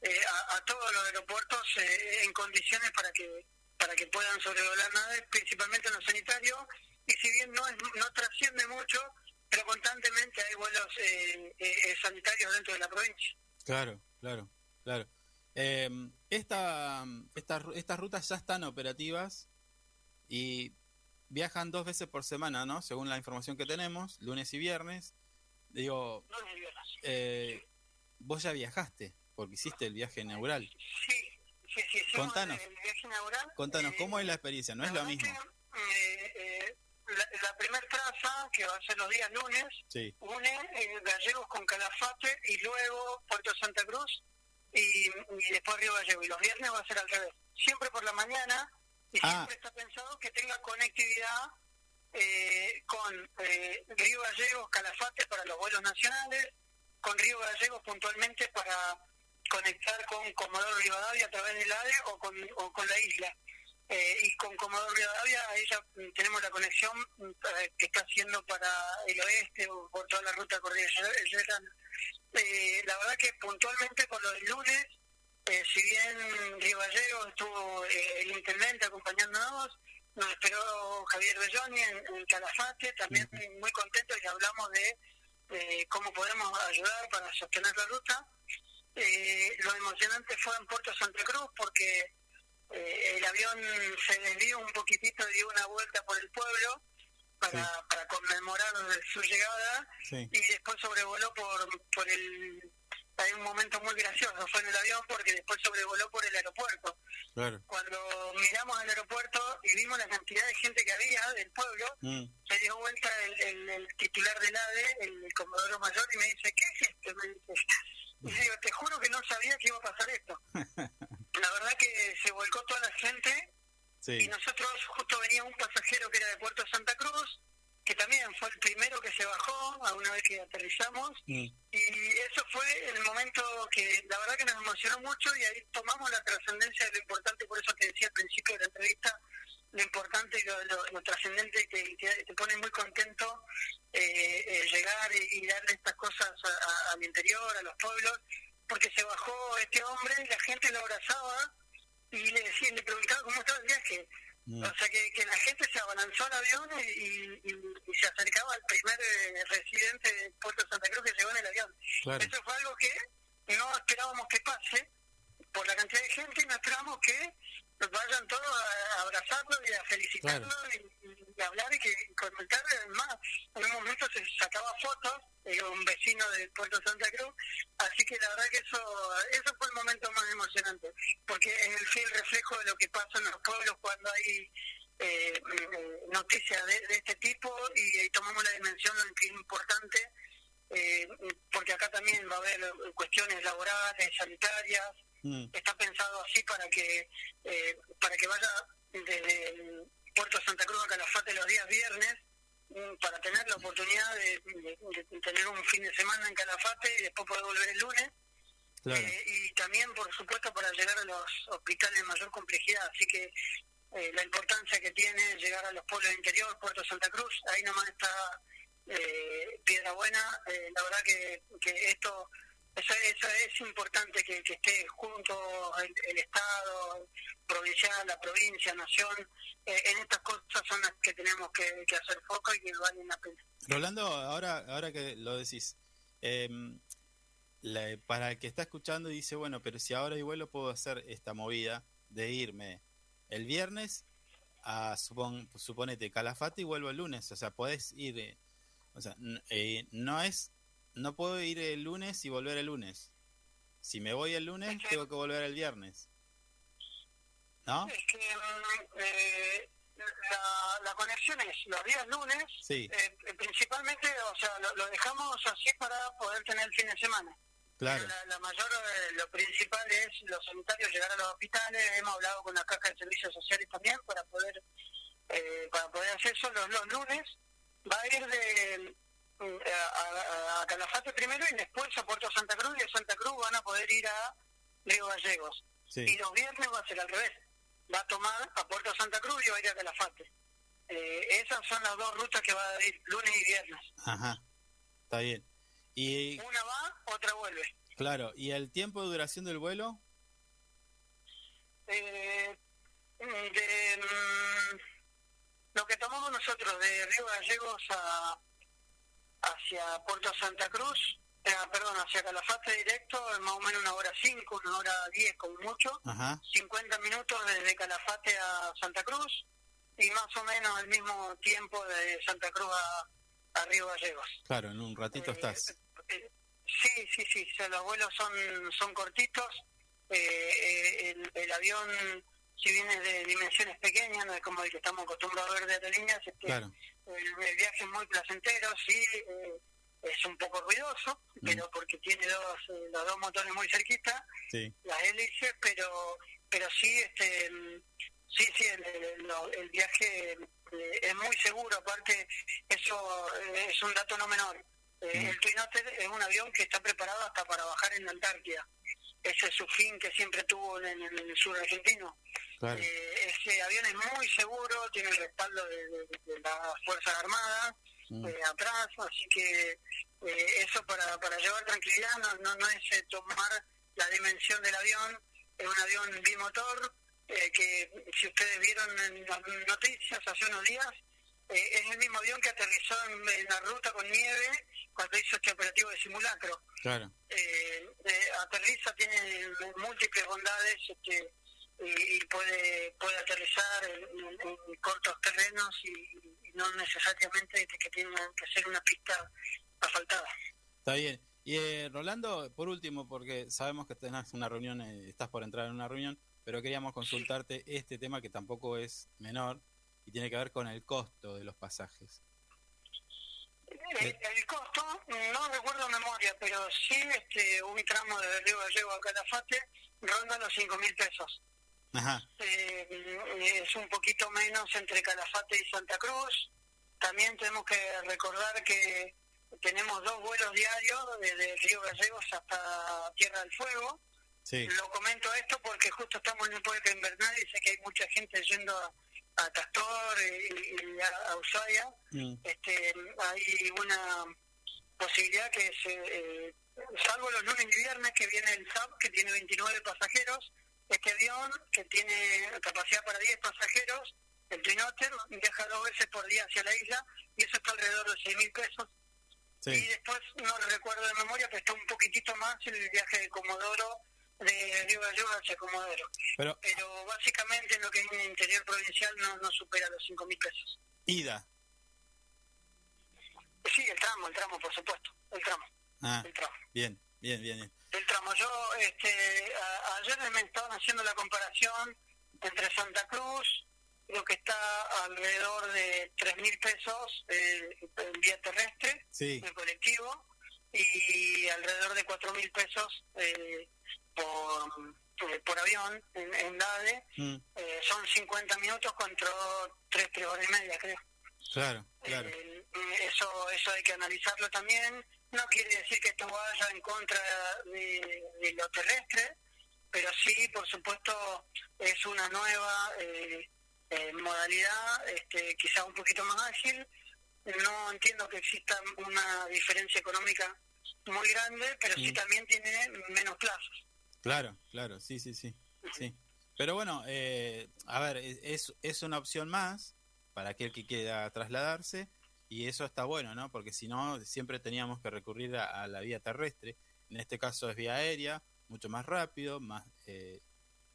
eh, a, a todos los aeropuertos eh, en condiciones para que para que puedan sobrevolar naves, principalmente en lo sanitario, y si bien no es, no trasciende mucho, pero constantemente hay vuelos eh, eh, eh, sanitarios dentro de la provincia. claro, claro, claro. Eh, esta, estas rutas ya están operativas y viajan dos veces por semana, ¿no? Según la información que tenemos, lunes y viernes. Digo, viernes. eh, vos ya viajaste, porque hiciste el viaje inaugural. Sí, sí, sí. Contanos. El, viaje inaugural. Contanos, Eh, ¿cómo es la experiencia? No es lo mismo. que, eh, eh, la, la primera traza, que va a ser los días lunes, Sí, une eh, Gallegos con Calafate y luego Puerto Santa Cruz y, y después Río Gallego. Y los viernes va a ser al revés. Siempre por la mañana y Ah. siempre está pensado que tenga conectividad eh, con eh, Río Gallegos, Calafate para los vuelos nacionales, con Río Gallegos puntualmente para conectar con Comodoro Rivadavia a través del ADE o con, o con la isla. Eh, y con Comodoro Rivadavia ahí ya mm, tenemos la conexión mm, eh, que está haciendo para el oeste o por toda la ruta cordillerana. Eh, la verdad que puntualmente por lo del lunes, eh, si bien Río Gallego estuvo eh, el intendente acompañándonos, nos esperó Javier Belloni en, en Calafate, también muy contento y hablamos de eh, cómo podemos ayudar para sostener la ruta. Eh, lo emocionante fue en Puerto Santa Cruz porque eh, el avión se desvió un poquitito, dio una vuelta por el pueblo para, para conmemorar su llegada Sí. y después sobrevoló por, por el... Hay un momento muy gracioso, fue en el avión porque después sobrevoló por el aeropuerto. Claro. Cuando miramos el aeropuerto y vimos la cantidad de gente que había del pueblo, Mm. se dio vuelta el, el- el titular del ADE, el, Comodoro Mayor, y me dice, ¿qué es esto? Me dice. Y digo, te juro que no sabía que iba a pasar esto. La verdad que se volcó toda la gente y nosotros justo venía un pasajero que era de Puerto Santa Cruz, que también fue el primero que se bajó a una vez que aterrizamos. Mm. Y eso fue el momento que la verdad que nos emocionó mucho y ahí tomamos la trascendencia de lo importante, por eso te decía al principio de la entrevista, lo importante y lo, lo- lo trascendente que, que te pone muy contento eh, eh, llegar y, y darle estas cosas a- a- al interior, a los pueblos, porque se bajó este hombre y la gente lo abrazaba y le decía, le preguntaba cómo estaba el viaje. Mm. O sea, que, que la gente se abalanzó al avión y, y- y- y se acercaba al primer eh, residente de Puerto Santa Cruz que llegó en el avión. Claro. Eso fue algo que no esperábamos que pase por la cantidad de gente y no esperábamos que vayan todos a abrazarlo y a felicitarlo y, y hablar y que comentar. Además, en un momento se sacaba fotos de un vecino de Puerto Santa Cruz, así que la verdad que eso eso fue el momento más emocionante, porque es el fiel reflejo de lo que pasa en los pueblos cuando hay eh, eh, noticias de, de este tipo y, y tomamos la dimensión que es importante eh, porque acá también va a haber eh, cuestiones laborales, sanitarias, Mm. está pensado así para que eh, para que vaya desde el Puerto Santa Cruz a Calafate los días viernes mm, para tener la oportunidad de, de- de tener un fin de semana en Calafate y después poder volver el lunes Claro. eh, y también por supuesto para llegar a los hospitales de mayor complejidad así que eh, la importancia que tiene llegar a los pueblos del interior Puerto Santa Cruz ahí nomás está eh, Piedra Buena eh, la verdad que, que esto eso, eso es importante que, que esté junto el, el Estado provincial, la provincia, nación, eh, en estas cosas son las que tenemos que, que hacer foco y que valen la pena. Rolando, ahora, ahora que lo decís, em, la- para el que está escuchando dice, bueno, pero si ahora igual lo puedo hacer esta movida de irme el viernes a, supon, suponete, Calafate y vuelvo el lunes, o sea, podés ir, eh, o sea, eh, no es, no puedo ir el lunes y volver el lunes. Si me voy el lunes, Es que- tengo que volver el viernes. ¿No? Es que mm, eh, la, la conexión es los días lunes, Sí, eh, principalmente, o sea, lo, lo dejamos así para poder tener el fin de semana. claro. La, la mayor, eh, lo principal es los sanitarios llegar a los hospitales. Hemos hablado con la caja de servicios sociales también para poder eh, para poder hacer eso los, los lunes. Va a ir de a, a- a Calafate primero y después a Puerto Santa Cruz y de Santa Cruz van a poder ir a Río Gallegos. Y los viernes va a ser al revés. Va a tomar a Puerto Santa Cruz y va a ir a Calafate. Eh, esas son las dos rutas que va a ir lunes y viernes. ajá, está bien. Y Una va, otra vuelve. claro, ¿y el tiempo de duración del vuelo? eh, de mm, lo que tomamos nosotros de Río Gallegos a, hacia Puerto Santa Cruz, eh, perdón, hacia Calafate directo, es más o menos una hora cinco, una hora diez como mucho, Ajá, 50 minutos desde Calafate a Santa Cruz y más o menos el mismo tiempo de Santa Cruz a, a Río Gallegos. claro, en un ratito Eh, estás. eh, sí, sí, sí, los vuelos son, son cortitos. Eh, eh, el, el avión, si bien es de dimensiones pequeñas, no es como el que estamos acostumbrados a ver de aerolíneas, este, Claro, el, el viaje es muy placentero, sí, eh, es un poco ruidoso, Mm. pero porque tiene dos, eh, los dos motores muy cerquita, sí, las hélices, pero pero sí, este sí, sí, el, el- lo- el viaje eh, es muy seguro, aparte eso es un dato no menor. Mm. El Twin Otter es un avión que está preparado hasta para bajar en la Antártida. ese es su fin que siempre tuvo en, en el sur argentino. Claro. Eh, ese avión es muy seguro, tiene el respaldo de, de- de las Fuerzas Armadas Mm. eh, atrás, así que eh, eso para, para llevar tranquilidad no, no, no es eh, tomar la dimensión del avión, es un avión bimotor eh, que si ustedes vieron en las noticias hace unos días, es el mismo avión que aterrizó en, en la ruta con nieve cuando hizo este operativo de simulacro Claro. aterriza, tiene múltiples bondades este, y, y puede puede aterrizar en, en- en cortos terrenos y, y no necesariamente que, tenga que ser una pista asfaltada. Está bien. Y eh, Rolando, por último, porque sabemos que tenés una reunión, eh, estás por entrar en una reunión, pero queríamos consultarte este tema que tampoco es menor y tiene que ver con el costo de los pasajes. Eh, el costo, no recuerdo memoria, pero sí este, un tramo de Río Gallego a Calafate ronda los cinco mil pesos. Ajá. eh, es un poquito menos entre Calafate y Santa Cruz. También tenemos que recordar que tenemos dos vuelos diarios desde Río Gallegos hasta Tierra del Fuego. Sí. Lo comento esto porque justo estamos en época invernal y sé que hay mucha gente yendo a, a Castor y, y a, a Ushuaia. Mm. Este, hay una posibilidad que se, eh, salvo los lunes y viernes que viene el SAP que tiene 29 pasajeros, este avión que tiene capacidad para 10 pasajeros, el Twin Otter, viaja dos veces por día hacia la isla y eso está alrededor de 6 mil pesos. Y después, no recuerdo de memoria, pero está un poquitito más el viaje de Comodoro, de Río Gallegos hacia Comodoro. Pero Pero básicamente en lo que es el interior provincial no, no supera los 5 mil pesos. ida. Sí, el tramo, el tramo, por supuesto, el tramo, Ah, el tramo. bien, bien, bien. bien. El tramo. Yo, este, a- ayer me estaban haciendo la comparación entre Santa Cruz, lo que está alrededor de 3 mil pesos eh, en vía terrestre, Sí. el colectivo, y alrededor de 4 mil pesos eh, por, eh, por avión en, en DADE. Mm, Eh, son 50 minutos contra 3, 3 horas y media, creo. claro, claro. Eso eso hay que analizarlo también. No quiere decir que esto vaya en contra de, de lo terrestre, pero sí, por supuesto, es una nueva eh, eh, modalidad, este, quizá un poquito más ágil. No entiendo que exista una diferencia económica muy grande, pero sí también tiene menos plazos. Claro, claro, sí, sí, sí. sí. Pero bueno, eh, a ver, es, es una opción más para aquel que quiera trasladarse y eso está bueno, ¿no? Porque si no, siempre teníamos que recurrir a, a la vía terrestre. En este caso es vía aérea, mucho más rápido, más eh,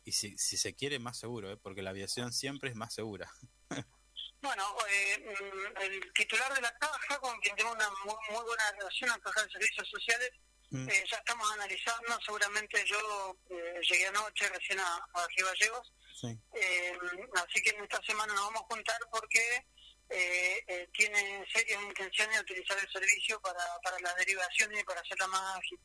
y si, si se quiere, más seguro, ¿eh? porque la aviación siempre es más segura. Bueno, eh, mm, el titular de la caja, con quien tengo una muy, muy buena relación, la caja de servicios sociales, Mm. eh, ya estamos analizando, seguramente yo eh, llegué anoche recién a, a Río Gallegos, Sí. eh, así que en esta semana nos vamos a juntar porque eh, eh, tiene serias intenciones de utilizar el servicio para, para las derivaciones y para hacerla más ágil.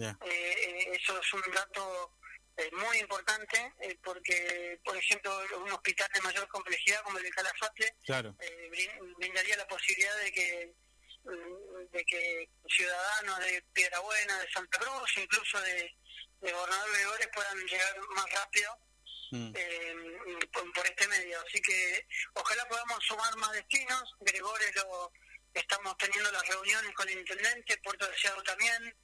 Eh, eh, eso es un dato eh, muy importante eh, porque, por ejemplo, un hospital de mayor complejidad como el de Calafate Claro, brindaría la posibilidad de que mm, de que ciudadanos de Piedrabuena, de Santa Cruz, incluso de, de Gobernador Gregores puedan llegar más rápido Mm. eh, por, por este medio. Así que ojalá podamos sumar más destinos. Gregores lo estamos teniendo las reuniones con el intendente, Puerto Deseado también.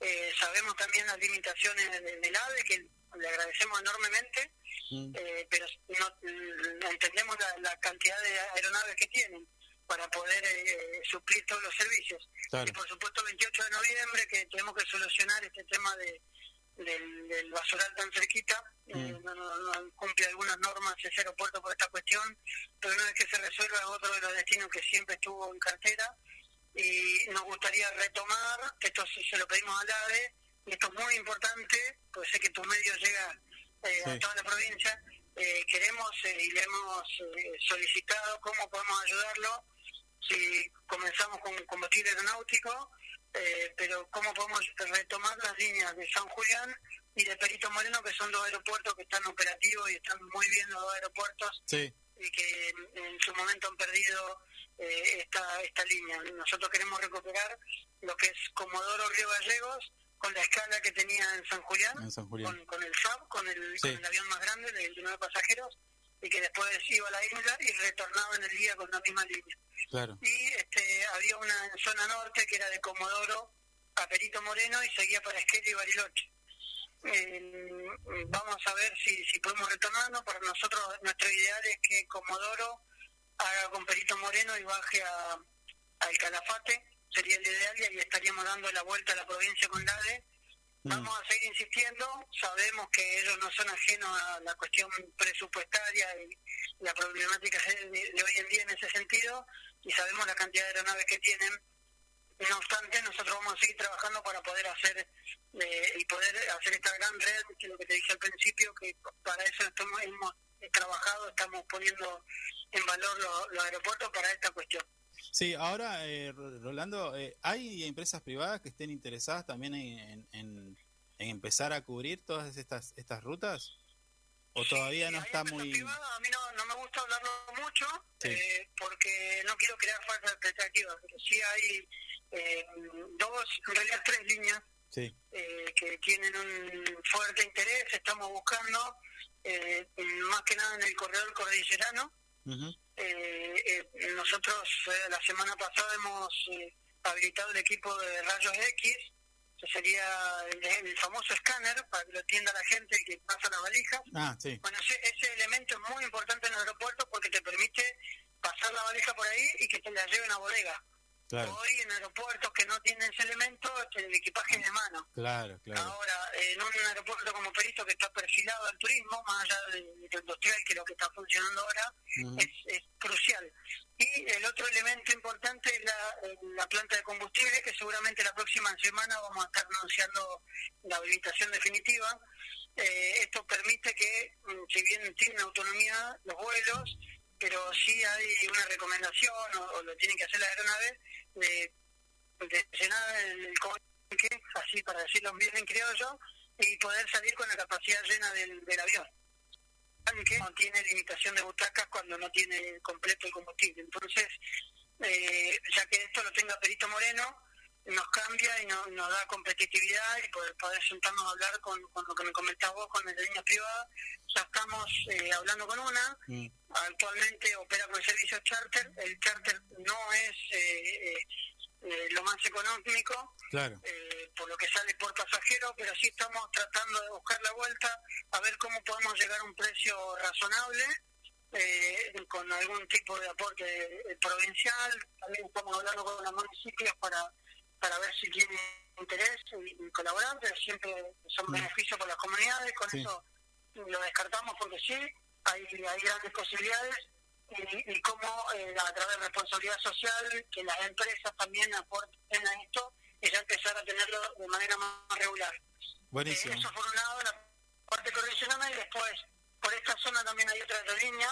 Eh, sabemos también las limitaciones de- del AVE, que le agradecemos enormemente, Mm. eh, pero no, mm, entendemos la, la cantidad de aeronaves que tienen para poder eh, suplir todos los servicios. Claro. Y por supuesto, el 28 de noviembre, que tenemos que solucionar este tema de del, del basural tan cerquita, eh, Mm. no, no- no cumple algunas normas ese aeropuerto por esta cuestión, pero una vez que se resuelva es otro de los destinos que siempre estuvo en cartera y nos gustaría retomar, esto se lo pedimos al AVE, y esto es muy importante, pues sé que tu medio llega eh, Sí. a toda la provincia, eh, queremos eh, y le hemos eh, solicitado cómo podemos ayudarlo si comenzamos con combustible aeronáutico, eh, pero cómo podemos retomar las líneas de San Julián y de Perito Moreno, que son dos aeropuertos que están operativos y están muy bien los dos aeropuertos Sí, y que en su momento han perdido eh, esta, esta línea. Nosotros queremos recuperar lo que es Comodoro Río Gallegos con la escala que tenía en San Julián, En San Julián. Con, con el FAB, con el, Sí. con el avión más grande de 29 pasajeros, y que después iba a la isla y retornaba en el día con la misma línea. Claro. Y este, había una en zona norte que era de Comodoro a Perito Moreno y seguía para Esquel y Bariloche. Eh, vamos a ver si, si podemos retornarnos. Para nosotros, nuestro ideal es que Comodoro haga con Perito Moreno y baje a, al Calafate. Sería el ideal y ahí estaríamos dando la vuelta a la provincia con la ADE. Mm. Vamos a seguir insistiendo. Sabemos que ellos no son ajenos a la cuestión presupuestaria y la problemática de, hoy en día en ese sentido y sabemos la cantidad de aeronaves que tienen. No obstante, nosotros vamos a seguir trabajando para poder hacer eh, y poder hacer esta gran red, que es lo que te dije al principio, que para eso estamos, hemos trabajado, estamos poniendo en valor los, los aeropuertos para esta cuestión. Sí, ahora, eh, Ro- Rolando, eh, ¿hay empresas privadas que estén interesadas también en, en- en- en empezar a cubrir todas estas estas rutas? ¿O todavía no está muy...? privadas, a mí no, no me gusta hablarlo mucho Sí. eh, porque no quiero crear falsas expectativas, pero sí hay eh, dos, en realidad tres líneas Sí, eh, que tienen un fuerte interés, estamos buscando eh, más que nada en el corredor cordillerano. Eh, eh, nosotros la semana pasada hemos habilitado el equipo de rayos X, sería el, el famoso escáner para que lo entienda la gente que pasa las valijas. Ah, sí, Bueno, ese, ese elemento es muy importante en el aeropuerto porque te permite pasar la valija por ahí y que te la lleven a bodega. claro, Hoy en aeropuertos que no tienen ese elemento, este, el equipaje es de mano. claro, claro. Ahora, en un aeropuerto como Perito que está perfilado al turismo, más allá de, de lo industrial, que es lo que está funcionando ahora, es, es crucial. Y el otro elemento importante es la, la planta de combustible, que seguramente la próxima semana vamos a estar anunciando la habilitación definitiva. Eh, esto permite que, mm, si bien tienen autonomía los vuelos, pero sí hay una recomendación, o, lo tienen que hacer las aeronaves, de, llenar el tanque, así para decirlo bien en criollo, y poder salir con la capacidad llena del, del avión. Tanque no tiene limitación de butacas cuando no tiene completo el combustible. Entonces, eh, ya que esto lo tenga Perito Moreno, nos cambia y no- nos da competitividad y poder, poder sentarnos a hablar con, con lo que me comentabas vos, con el de líneas privadas. Ya estamos eh, hablando con una, Mm, actualmente opera con servicio charter. El charter no es eh, eh, lo más económico, claro, eh, por lo que sale por pasajero, pero sí estamos tratando de buscar la vuelta a ver cómo podemos llegar a un precio razonable. eh, con algún tipo de aporte eh, provincial, también estamos hablando con los municipios para, para ver si tienen interés y, y colaborar, pero siempre son Mm. beneficios para las comunidades, con Sí. eso lo descartamos porque sí, hay, hay grandes posibilidades y, y cómo eh, a través de responsabilidad social que las empresas también aporten a esto y ya empezar a tenerlo de manera más regular. buenísimo. Eh, eso por un lado, la parte correccional y después por esta zona también hay otra aerolínea.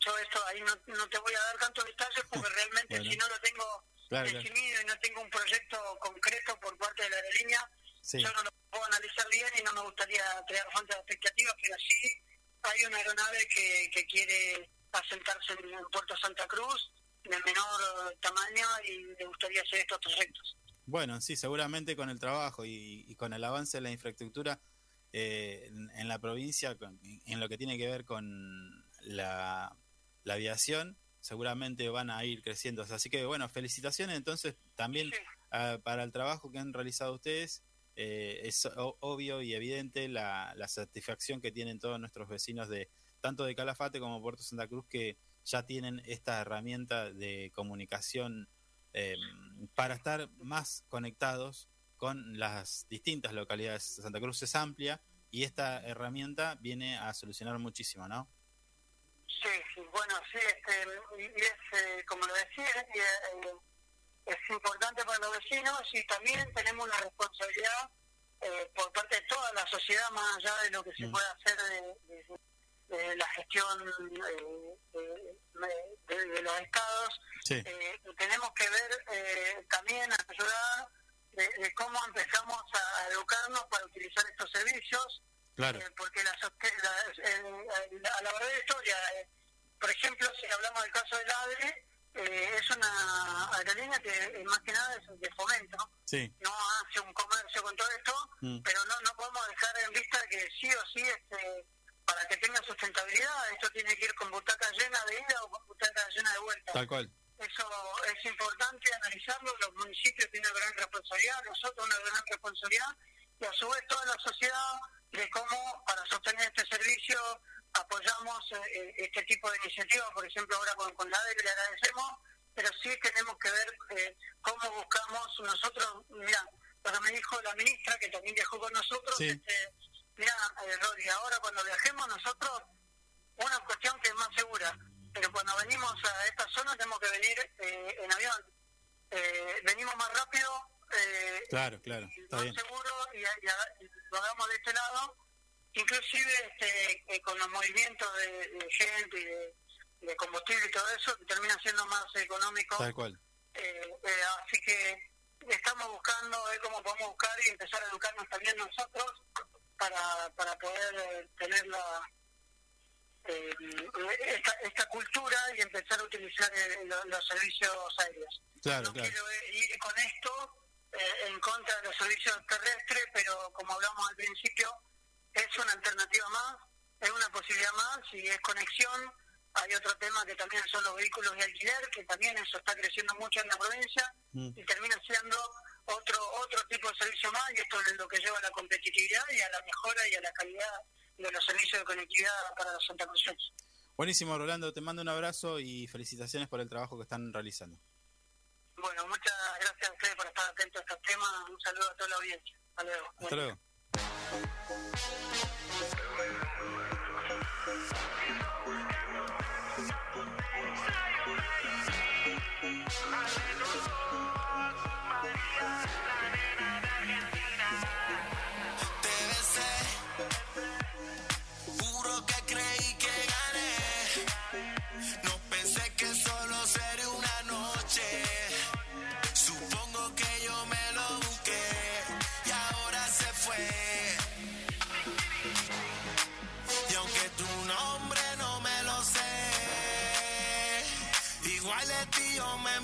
Yo esto ahí no, no te voy a dar tantos detalles porque realmente Bueno. si no lo tengo Claro, claro. definido y no tengo un proyecto concreto por parte de la aerolínea, Sí, yo no lo puedo analizar bien y no me gustaría crear falsas expectativas, pero sí hay una aeronave que, que quiere asentarse en, Puerto Santa Cruz de menor eh, tamaño y le gustaría hacer estos proyectos. Bueno, sí, seguramente con el trabajo y, y con el avance de la infraestructura eh, en, en la provincia, con- en lo que tiene que ver con la, la aviación, seguramente van a ir creciendo. Así que, bueno, felicitaciones entonces también Sí. para el trabajo que han realizado ustedes. Eh, es o- obvio y evidente la, la satisfacción que tienen todos nuestros vecinos de tanto de Calafate como Puerto Santa Cruz que ya tienen esta herramienta de comunicación eh, para estar más conectados con las distintas localidades. Santa Cruz es amplia y esta herramienta viene a solucionar muchísimo, ¿no? Sí, sí, bueno, sí, este, y es, eh, como lo decía, eh, es importante para los vecinos y también tenemos la responsabilidad eh, por parte de toda la sociedad, más allá de lo que se Mm. puede hacer de, de- de la gestión eh, de, de- de los estados, Sí, eh, tenemos que ver eh, también a ayudar de, de cómo empezamos a educarnos para utilizar estos servicios claro. eh, porque la, la- eh, a la verdadera historia, eh, por ejemplo, si hablamos del caso del ADRE, eh, es una aerolínea que eh, más que nada es de fomento, Sí. no hace un comercio con todo esto, Mm. pero no, no podemos dejar en vista que sí o sí, este, para que tenga sustentabilidad, esto tiene que ir con butaca llena de ida o con butaca llena de vuelta. Tal cual. Eso es importante analizarlo, los municipios tienen una gran responsabilidad, nosotros una gran responsabilidad, y a su vez toda la sociedad de cómo para sostener este servicio apoyamos eh, eh, este tipo de iniciativas, por ejemplo ahora con, con la ADE que le agradecemos, pero sí tenemos que ver eh, cómo buscamos nosotros, mira, cuando me dijo la ministra que también viajó con nosotros, Sí. este, mira, eh, Rodi, ahora cuando viajemos nosotros una cuestión que es más segura, pero cuando venimos a esta zona tenemos que venir eh, en avión. Eh, venimos más rápido, eh, Claro, claro. Está más bien. seguro y, y lo hagamos de este lado, inclusive este, eh, con los movimientos de, de gente y de, de combustible y todo eso, que termina siendo más económico. Tal cual. Eh, así que estamos buscando ver cómo podemos buscar y empezar a educarnos también nosotros para, para poder eh, tener la, eh, esta, esta cultura y empezar a utilizar eh, lo- los servicios aéreos. Claro, no claro. quiero ir con esto eh, en contra de los servicios terrestres, pero como hablamos al principio, es una alternativa más, es una posibilidad más y es conexión. Hay otro tema que también son los vehículos de alquiler, que también eso está creciendo mucho en la provincia Mm. y termina siendo otro otro tipo de servicio más y esto es lo que lleva a la competitividad y a la mejora y a la calidad de los servicios de conectividad para los santacruceños. Buenísimo, Rolando. Te mando un abrazo y felicitaciones por el trabajo que están realizando. Bueno, muchas gracias a ustedes por estar atentos a estos temas. Un saludo a toda la audiencia. Hasta luego. Hasta luego. De ti yo me.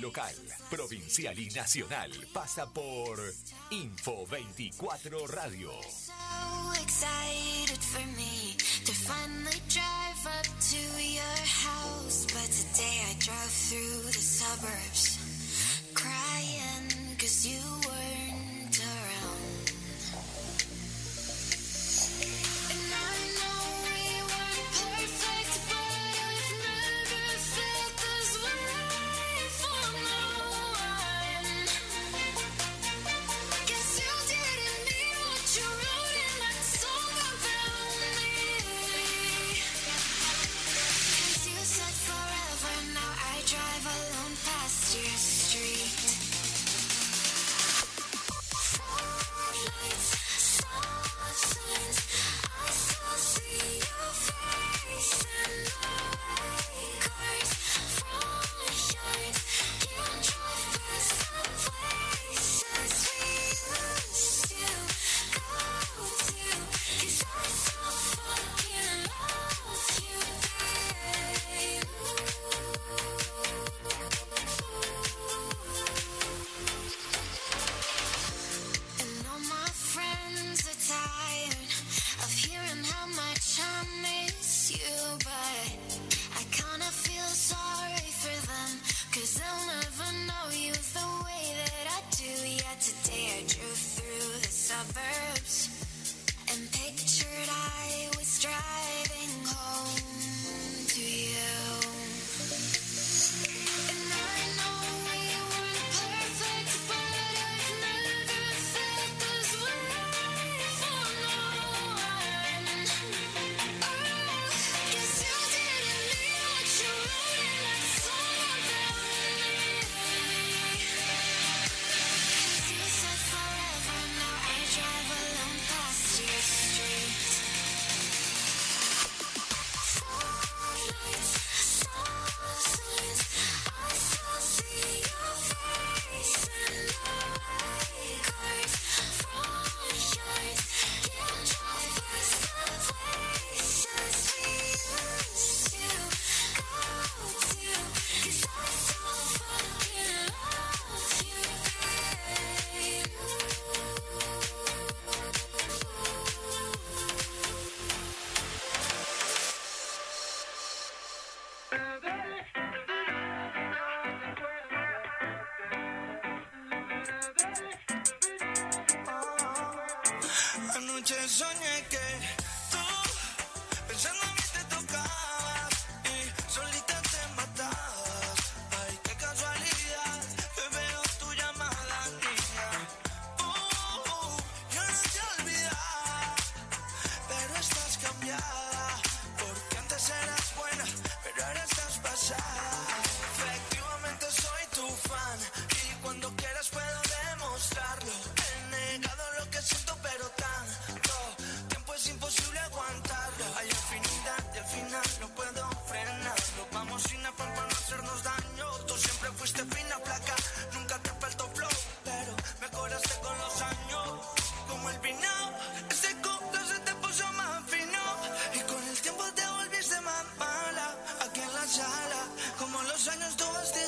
local, provincial y nacional pasa por Info 24 Radio. los años tú vas de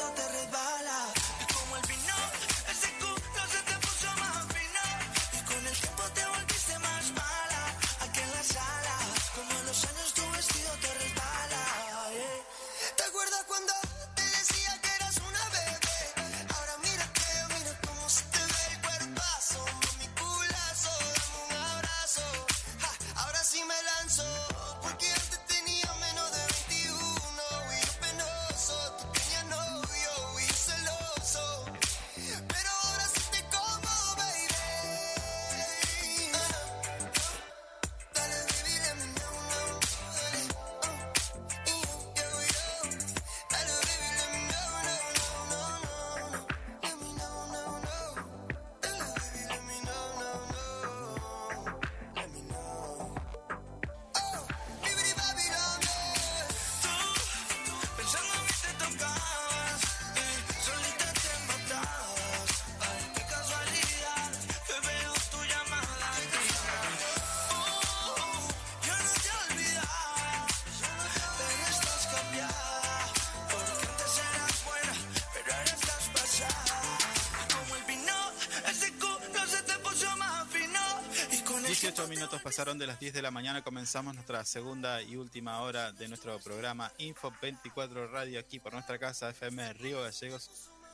18 minutos pasaron de las 10 de la mañana, comenzamos nuestra segunda y última hora de nuestro programa Info 24 Radio aquí por nuestra casa FM Río Gallegos,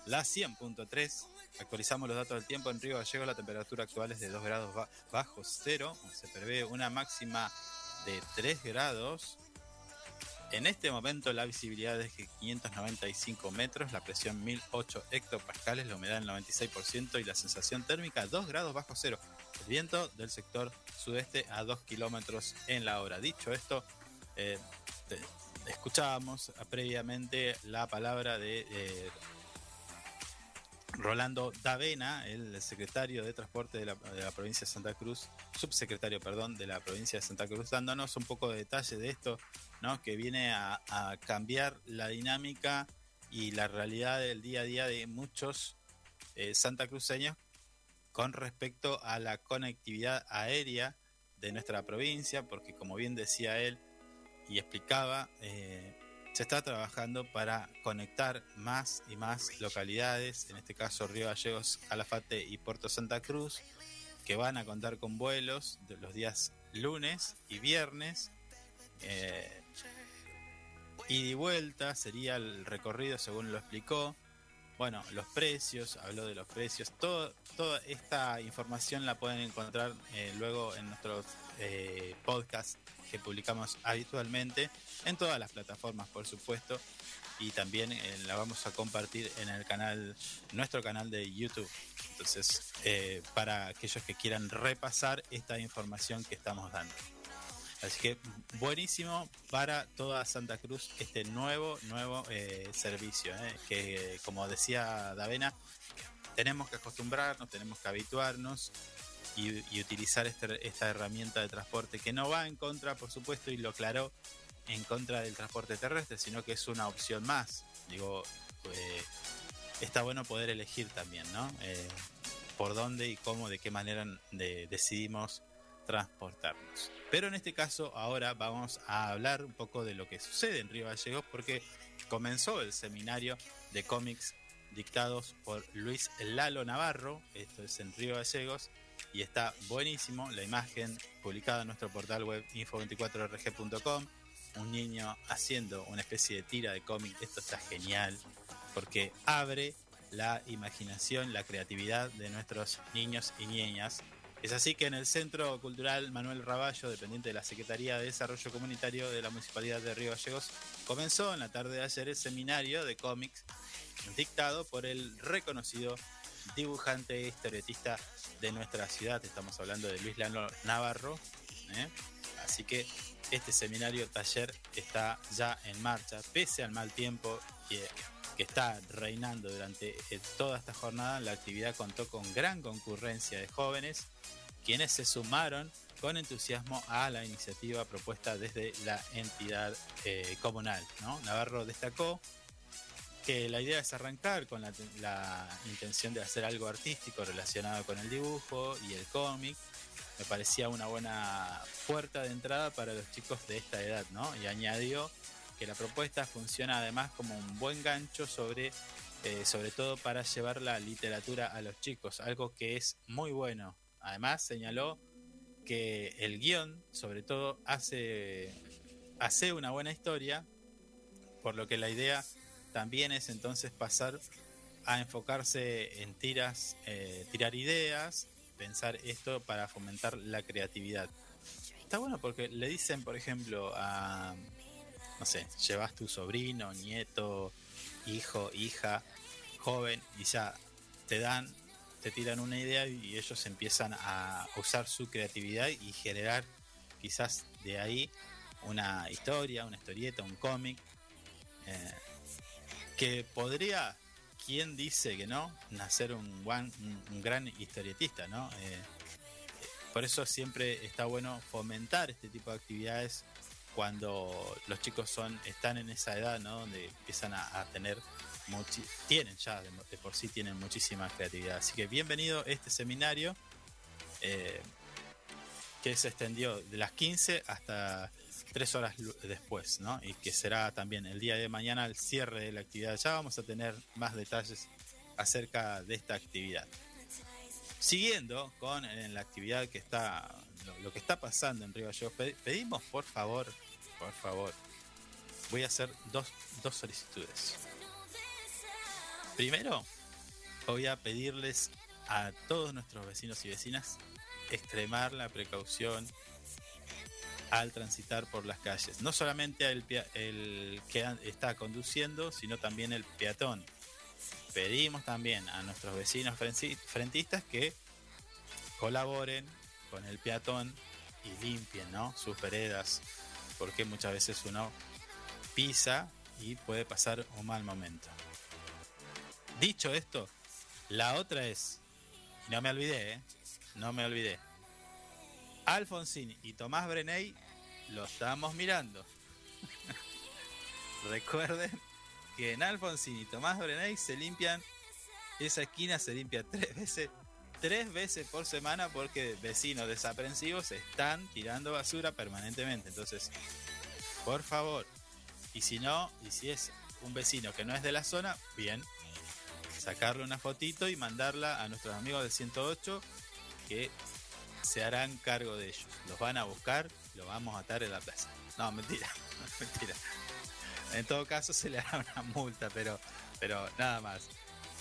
la 100.3. Actualizamos los datos del tiempo en Río Gallegos, la temperatura actual es de 2 grados ba- bajo cero, se prevé una máxima de 3 grados. En este momento la visibilidad es de 595 metros, la presión 1008 hectopascales, la humedad el 96% y la sensación térmica 2 grados bajo cero. Viento del sector sudeste a 2 kilómetros en la hora. Dicho esto, eh, escuchábamos previamente la palabra de eh, Rolando Davena, el secretario de Transporte de la, provincia de Santa Cruz, subsecretario, perdón, de la provincia de Santa Cruz, dándonos un poco de detalle de esto, ¿no? que viene a, a cambiar la dinámica y la realidad del día a día de muchos eh, santacruceños con respecto a la conectividad aérea de nuestra provincia, porque como bien decía él y explicaba, eh, se está trabajando para conectar más y más localidades, en este caso Río Gallegos, Calafate y Puerto Santa Cruz, que van a contar con vuelos de los días lunes y viernes. Eh, y vuelta sería el recorrido según lo explicó. Bueno, los precios, habló de los precios. Todo, toda esta información la pueden encontrar eh, luego en nuestros eh, podcasts que publicamos habitualmente en todas las plataformas, por supuesto. Y también eh, la vamos a compartir en el canal, nuestro canal de YouTube. Entonces, eh, para aquellos que quieran repasar esta información que estamos dando. Así que buenísimo para toda Santa Cruz este nuevo, nuevo eh, servicio, eh, que como decía Davena, tenemos que acostumbrarnos, tenemos que habituarnos y, utilizar este- esta herramienta de transporte que no va en contra, por supuesto, y lo aclaró, en contra del transporte terrestre, sino que es una opción más. Digo, eh, está bueno poder elegir también, ¿no? Eh, por dónde y cómo, de qué manera de- decidimos transportarnos. Pero en este caso ahora vamos a hablar un poco de lo que sucede en Río Gallegos porque comenzó el seminario de cómics dictados por Luis Lalo Navarro, esto es en Río Gallegos, y está buenísimo la imagen publicada en nuestro portal web info24rg.com, un niño haciendo una especie de tira de cómic, esto está genial porque abre la imaginación, la creatividad de nuestros niños y niñas. Es así que en el Centro Cultural Manuel Raballo, dependiente de la Secretaría de Desarrollo Comunitario de la Municipalidad de Río Gallegos, comenzó en la tarde de ayer el seminario de cómics dictado por el reconocido dibujante e historietista de nuestra ciudad. Estamos hablando de Luis Lano Navarro. ¿eh? Así que este seminario taller está ya en marcha, pese al mal tiempo que, que está reinando durante eh, toda esta jornada. La actividad contó con gran concurrencia de jóvenes, quienes se sumaron con entusiasmo a la iniciativa propuesta desde la entidad eh, comunal. ¿no? Navarro destacó que la idea es arrancar con la, la intención de hacer algo artístico relacionado con el dibujo y el cómic. Me parecía una buena puerta de entrada para los chicos de esta edad, ¿no? Y añadió que la propuesta funciona además como un buen gancho sobre, eh, sobre todo para llevar la literatura a los chicos, algo que es muy bueno. Además señaló que el guion, sobre todo, hace, hace una buena historia, por lo que la idea también es entonces pasar a enfocarse en tiras, eh, tirar ideas, pensar esto para fomentar la creatividad. Está bueno porque le dicen, por ejemplo, a, no sé, llevas tu sobrino, nieto, hijo, hija, joven, y ya te dan, te tiran una idea y ellos empiezan a usar su creatividad y generar quizás de ahí una historia, una historieta, un cómic. eh, que podría, ¿quién dice que no? Nacer un, guan- un, gran historietista, ¿no? Eh, por eso siempre está bueno fomentar este tipo de actividades cuando los chicos son están en esa edad, ¿no? Donde empiezan a, tener tienen ya de, de por sí tienen muchísima creatividad. Así que bienvenido a este seminario eh, que se extendió de las 15 hasta tres horas lu- después, ¿no? Y que será también el día de mañana el cierre de la actividad. Ya vamos a tener más detalles acerca de esta actividad. siguiendo con eh, la actividad que está, lo, lo que está pasando en Río Gallegos, pe- pedimos por favor, por favor, voy a hacer dos, dos solicitudes. Primero, voy a pedirles a todos nuestros vecinos y vecinas extremar la precaución al transitar por las calles. No solamente el, el que está conduciendo, sino también el peatón. Pedimos también a nuestros vecinos frentistas que colaboren con el peatón y limpien sus veredas, porque muchas veces uno pisa y puede pasar un mal momento. Dicho esto, la otra es, y no me olvidé, ¿eh? no me olvidé, Alfonsín y Tomás Breney lo estamos mirando. Recuerden que en Alfonsín y Tomás Breney se limpian, esa esquina se limpia tres veces, tres veces por semana porque vecinos desaprensivos están tirando basura permanentemente. Entonces, por favor, y si no, y si es un vecino que no es de la zona, bien, sacarle una fotito y mandarla a nuestros amigos del 108 que se harán cargo de ellos. Los van a buscar, los vamos a atar en la plaza. No, mentira, mentira. En todo caso se le hará una multa, pero, pero nada más.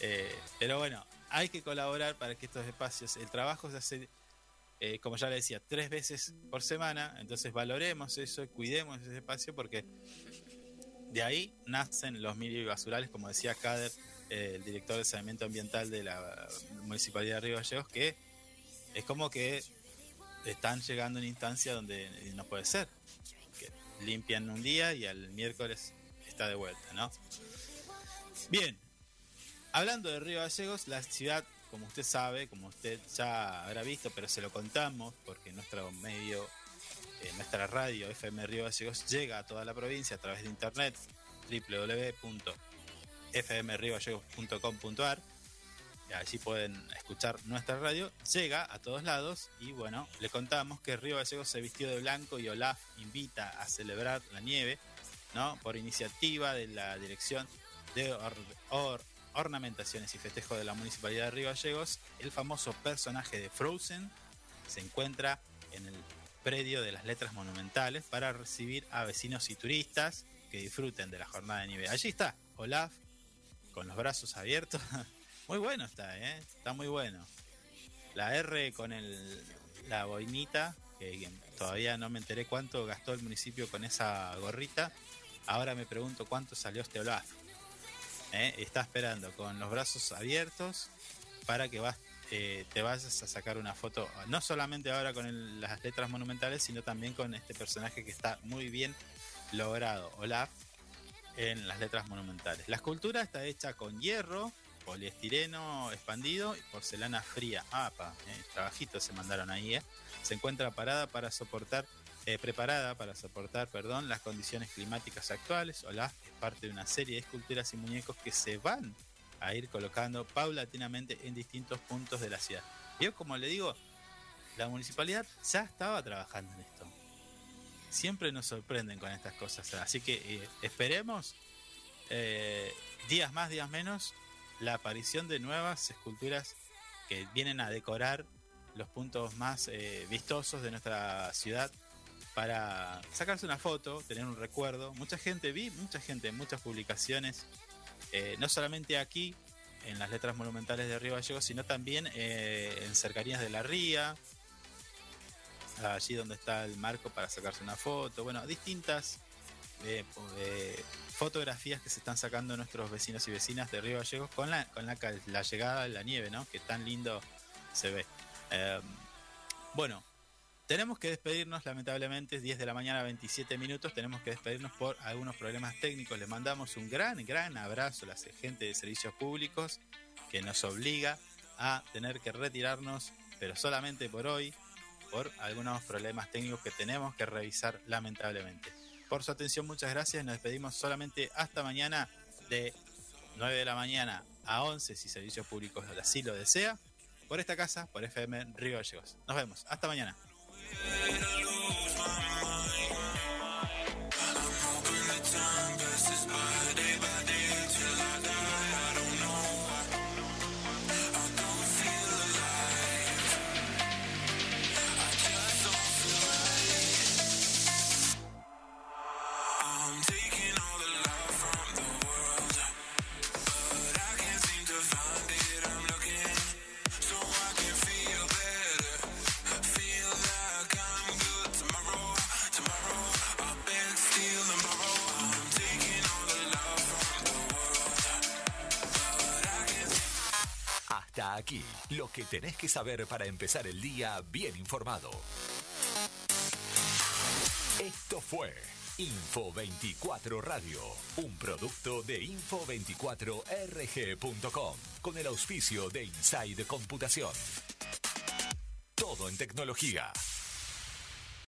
Eh, pero bueno, hay que colaborar para que estos espacios, el trabajo se hace, eh, como ya le decía, tres veces por semana, entonces valoremos eso, cuidemos ese espacio porque de ahí nacen los mini basurales, como decía Kader, eh, el director de saneamiento ambiental de la Municipalidad de Río Gallegos, que es como que están llegando a una instancia donde no puede ser. Limpian un día y al miércoles está de vuelta, ¿no? Bien, hablando de Río Gallegos, la ciudad, como usted sabe, como usted ya habrá visto, pero se lo contamos porque nuestro medio, eh, nuestra radio FM Río Gallegos llega a toda la provincia a través de internet www.fmriogallegos.com.ar allí pueden escuchar nuestra radio, llega a todos lados y bueno, le contamos que Río Gallegos se vistió de blanco y Olaf invita a celebrar la nieve, ¿no? Por iniciativa de la Dirección de Or- Ornamentaciones y Festejo de la Municipalidad de Río Gallegos, el famoso personaje de Frozen se encuentra en el predio de las letras monumentales para recibir a vecinos y turistas que disfruten de la jornada de nieve. Allí está Olaf con los brazos abiertos. Muy bueno está, ¿eh? Está muy bueno. La R con el, la boinita, que todavía no me enteré cuánto gastó el municipio con esa gorrita. Ahora me pregunto cuánto salió este Olaf. ¿Eh? Está esperando con los brazos abiertos para que vas, eh, te vayas a sacar una foto, no solamente ahora con las letras monumentales, sino también con este personaje que está muy bien logrado, Olaf, en las letras monumentales. La escultura está hecha con hierro, poliestireno expandido y porcelana fría. Ah, pa, eh, trabajitos se mandaron ahí, eh. Se encuentra parada para soportar, eh, preparada para soportar, perdón, las condiciones climáticas actuales. Olaf es parte de una serie de esculturas y muñecos que se van a ir colocando paulatinamente en distintos puntos de la ciudad. Yo, como le digo, la municipalidad ya estaba trabajando en esto. Siempre nos sorprenden con estas cosas. Así que eh, esperemos eh, días más, días menos, la aparición de nuevas esculturas que vienen a decorar los puntos más eh, vistosos de nuestra ciudad para sacarse una foto, tener un recuerdo. Mucha gente, vi mucha gente, muchas publicaciones, no solamente aquí, en las letras monumentales de Río Gallegos, sino también en cercanías de la ría, allí donde está el marco para sacarse una foto, bueno, distintas eh, eh, fotografías que se están sacando nuestros vecinos y vecinas de Río Gallegos con la, con la, llegada de la nieve, ¿no? Que tan lindo se ve. Eh, bueno, tenemos que despedirnos, lamentablemente, es 10 de la mañana, 27 minutos, tenemos que despedirnos por algunos problemas técnicos. Les mandamos un gran, gran abrazo a la gente de servicios públicos que nos obliga a tener que retirarnos, pero solamente por hoy, por algunos problemas técnicos que tenemos que revisar lamentablemente. Por su atención, muchas gracias. Nos despedimos solamente hasta mañana de 9 de la mañana a 11 si Servicios Públicos así lo desea. Por esta casa, por FM Río Gallegos. Nos vemos. Hasta mañana. Lo que tenés que saber para empezar el día bien informado. Esto fue Info 24 Radio, un producto de info24rg.com con el auspicio de Inside Computación. Todo en tecnología.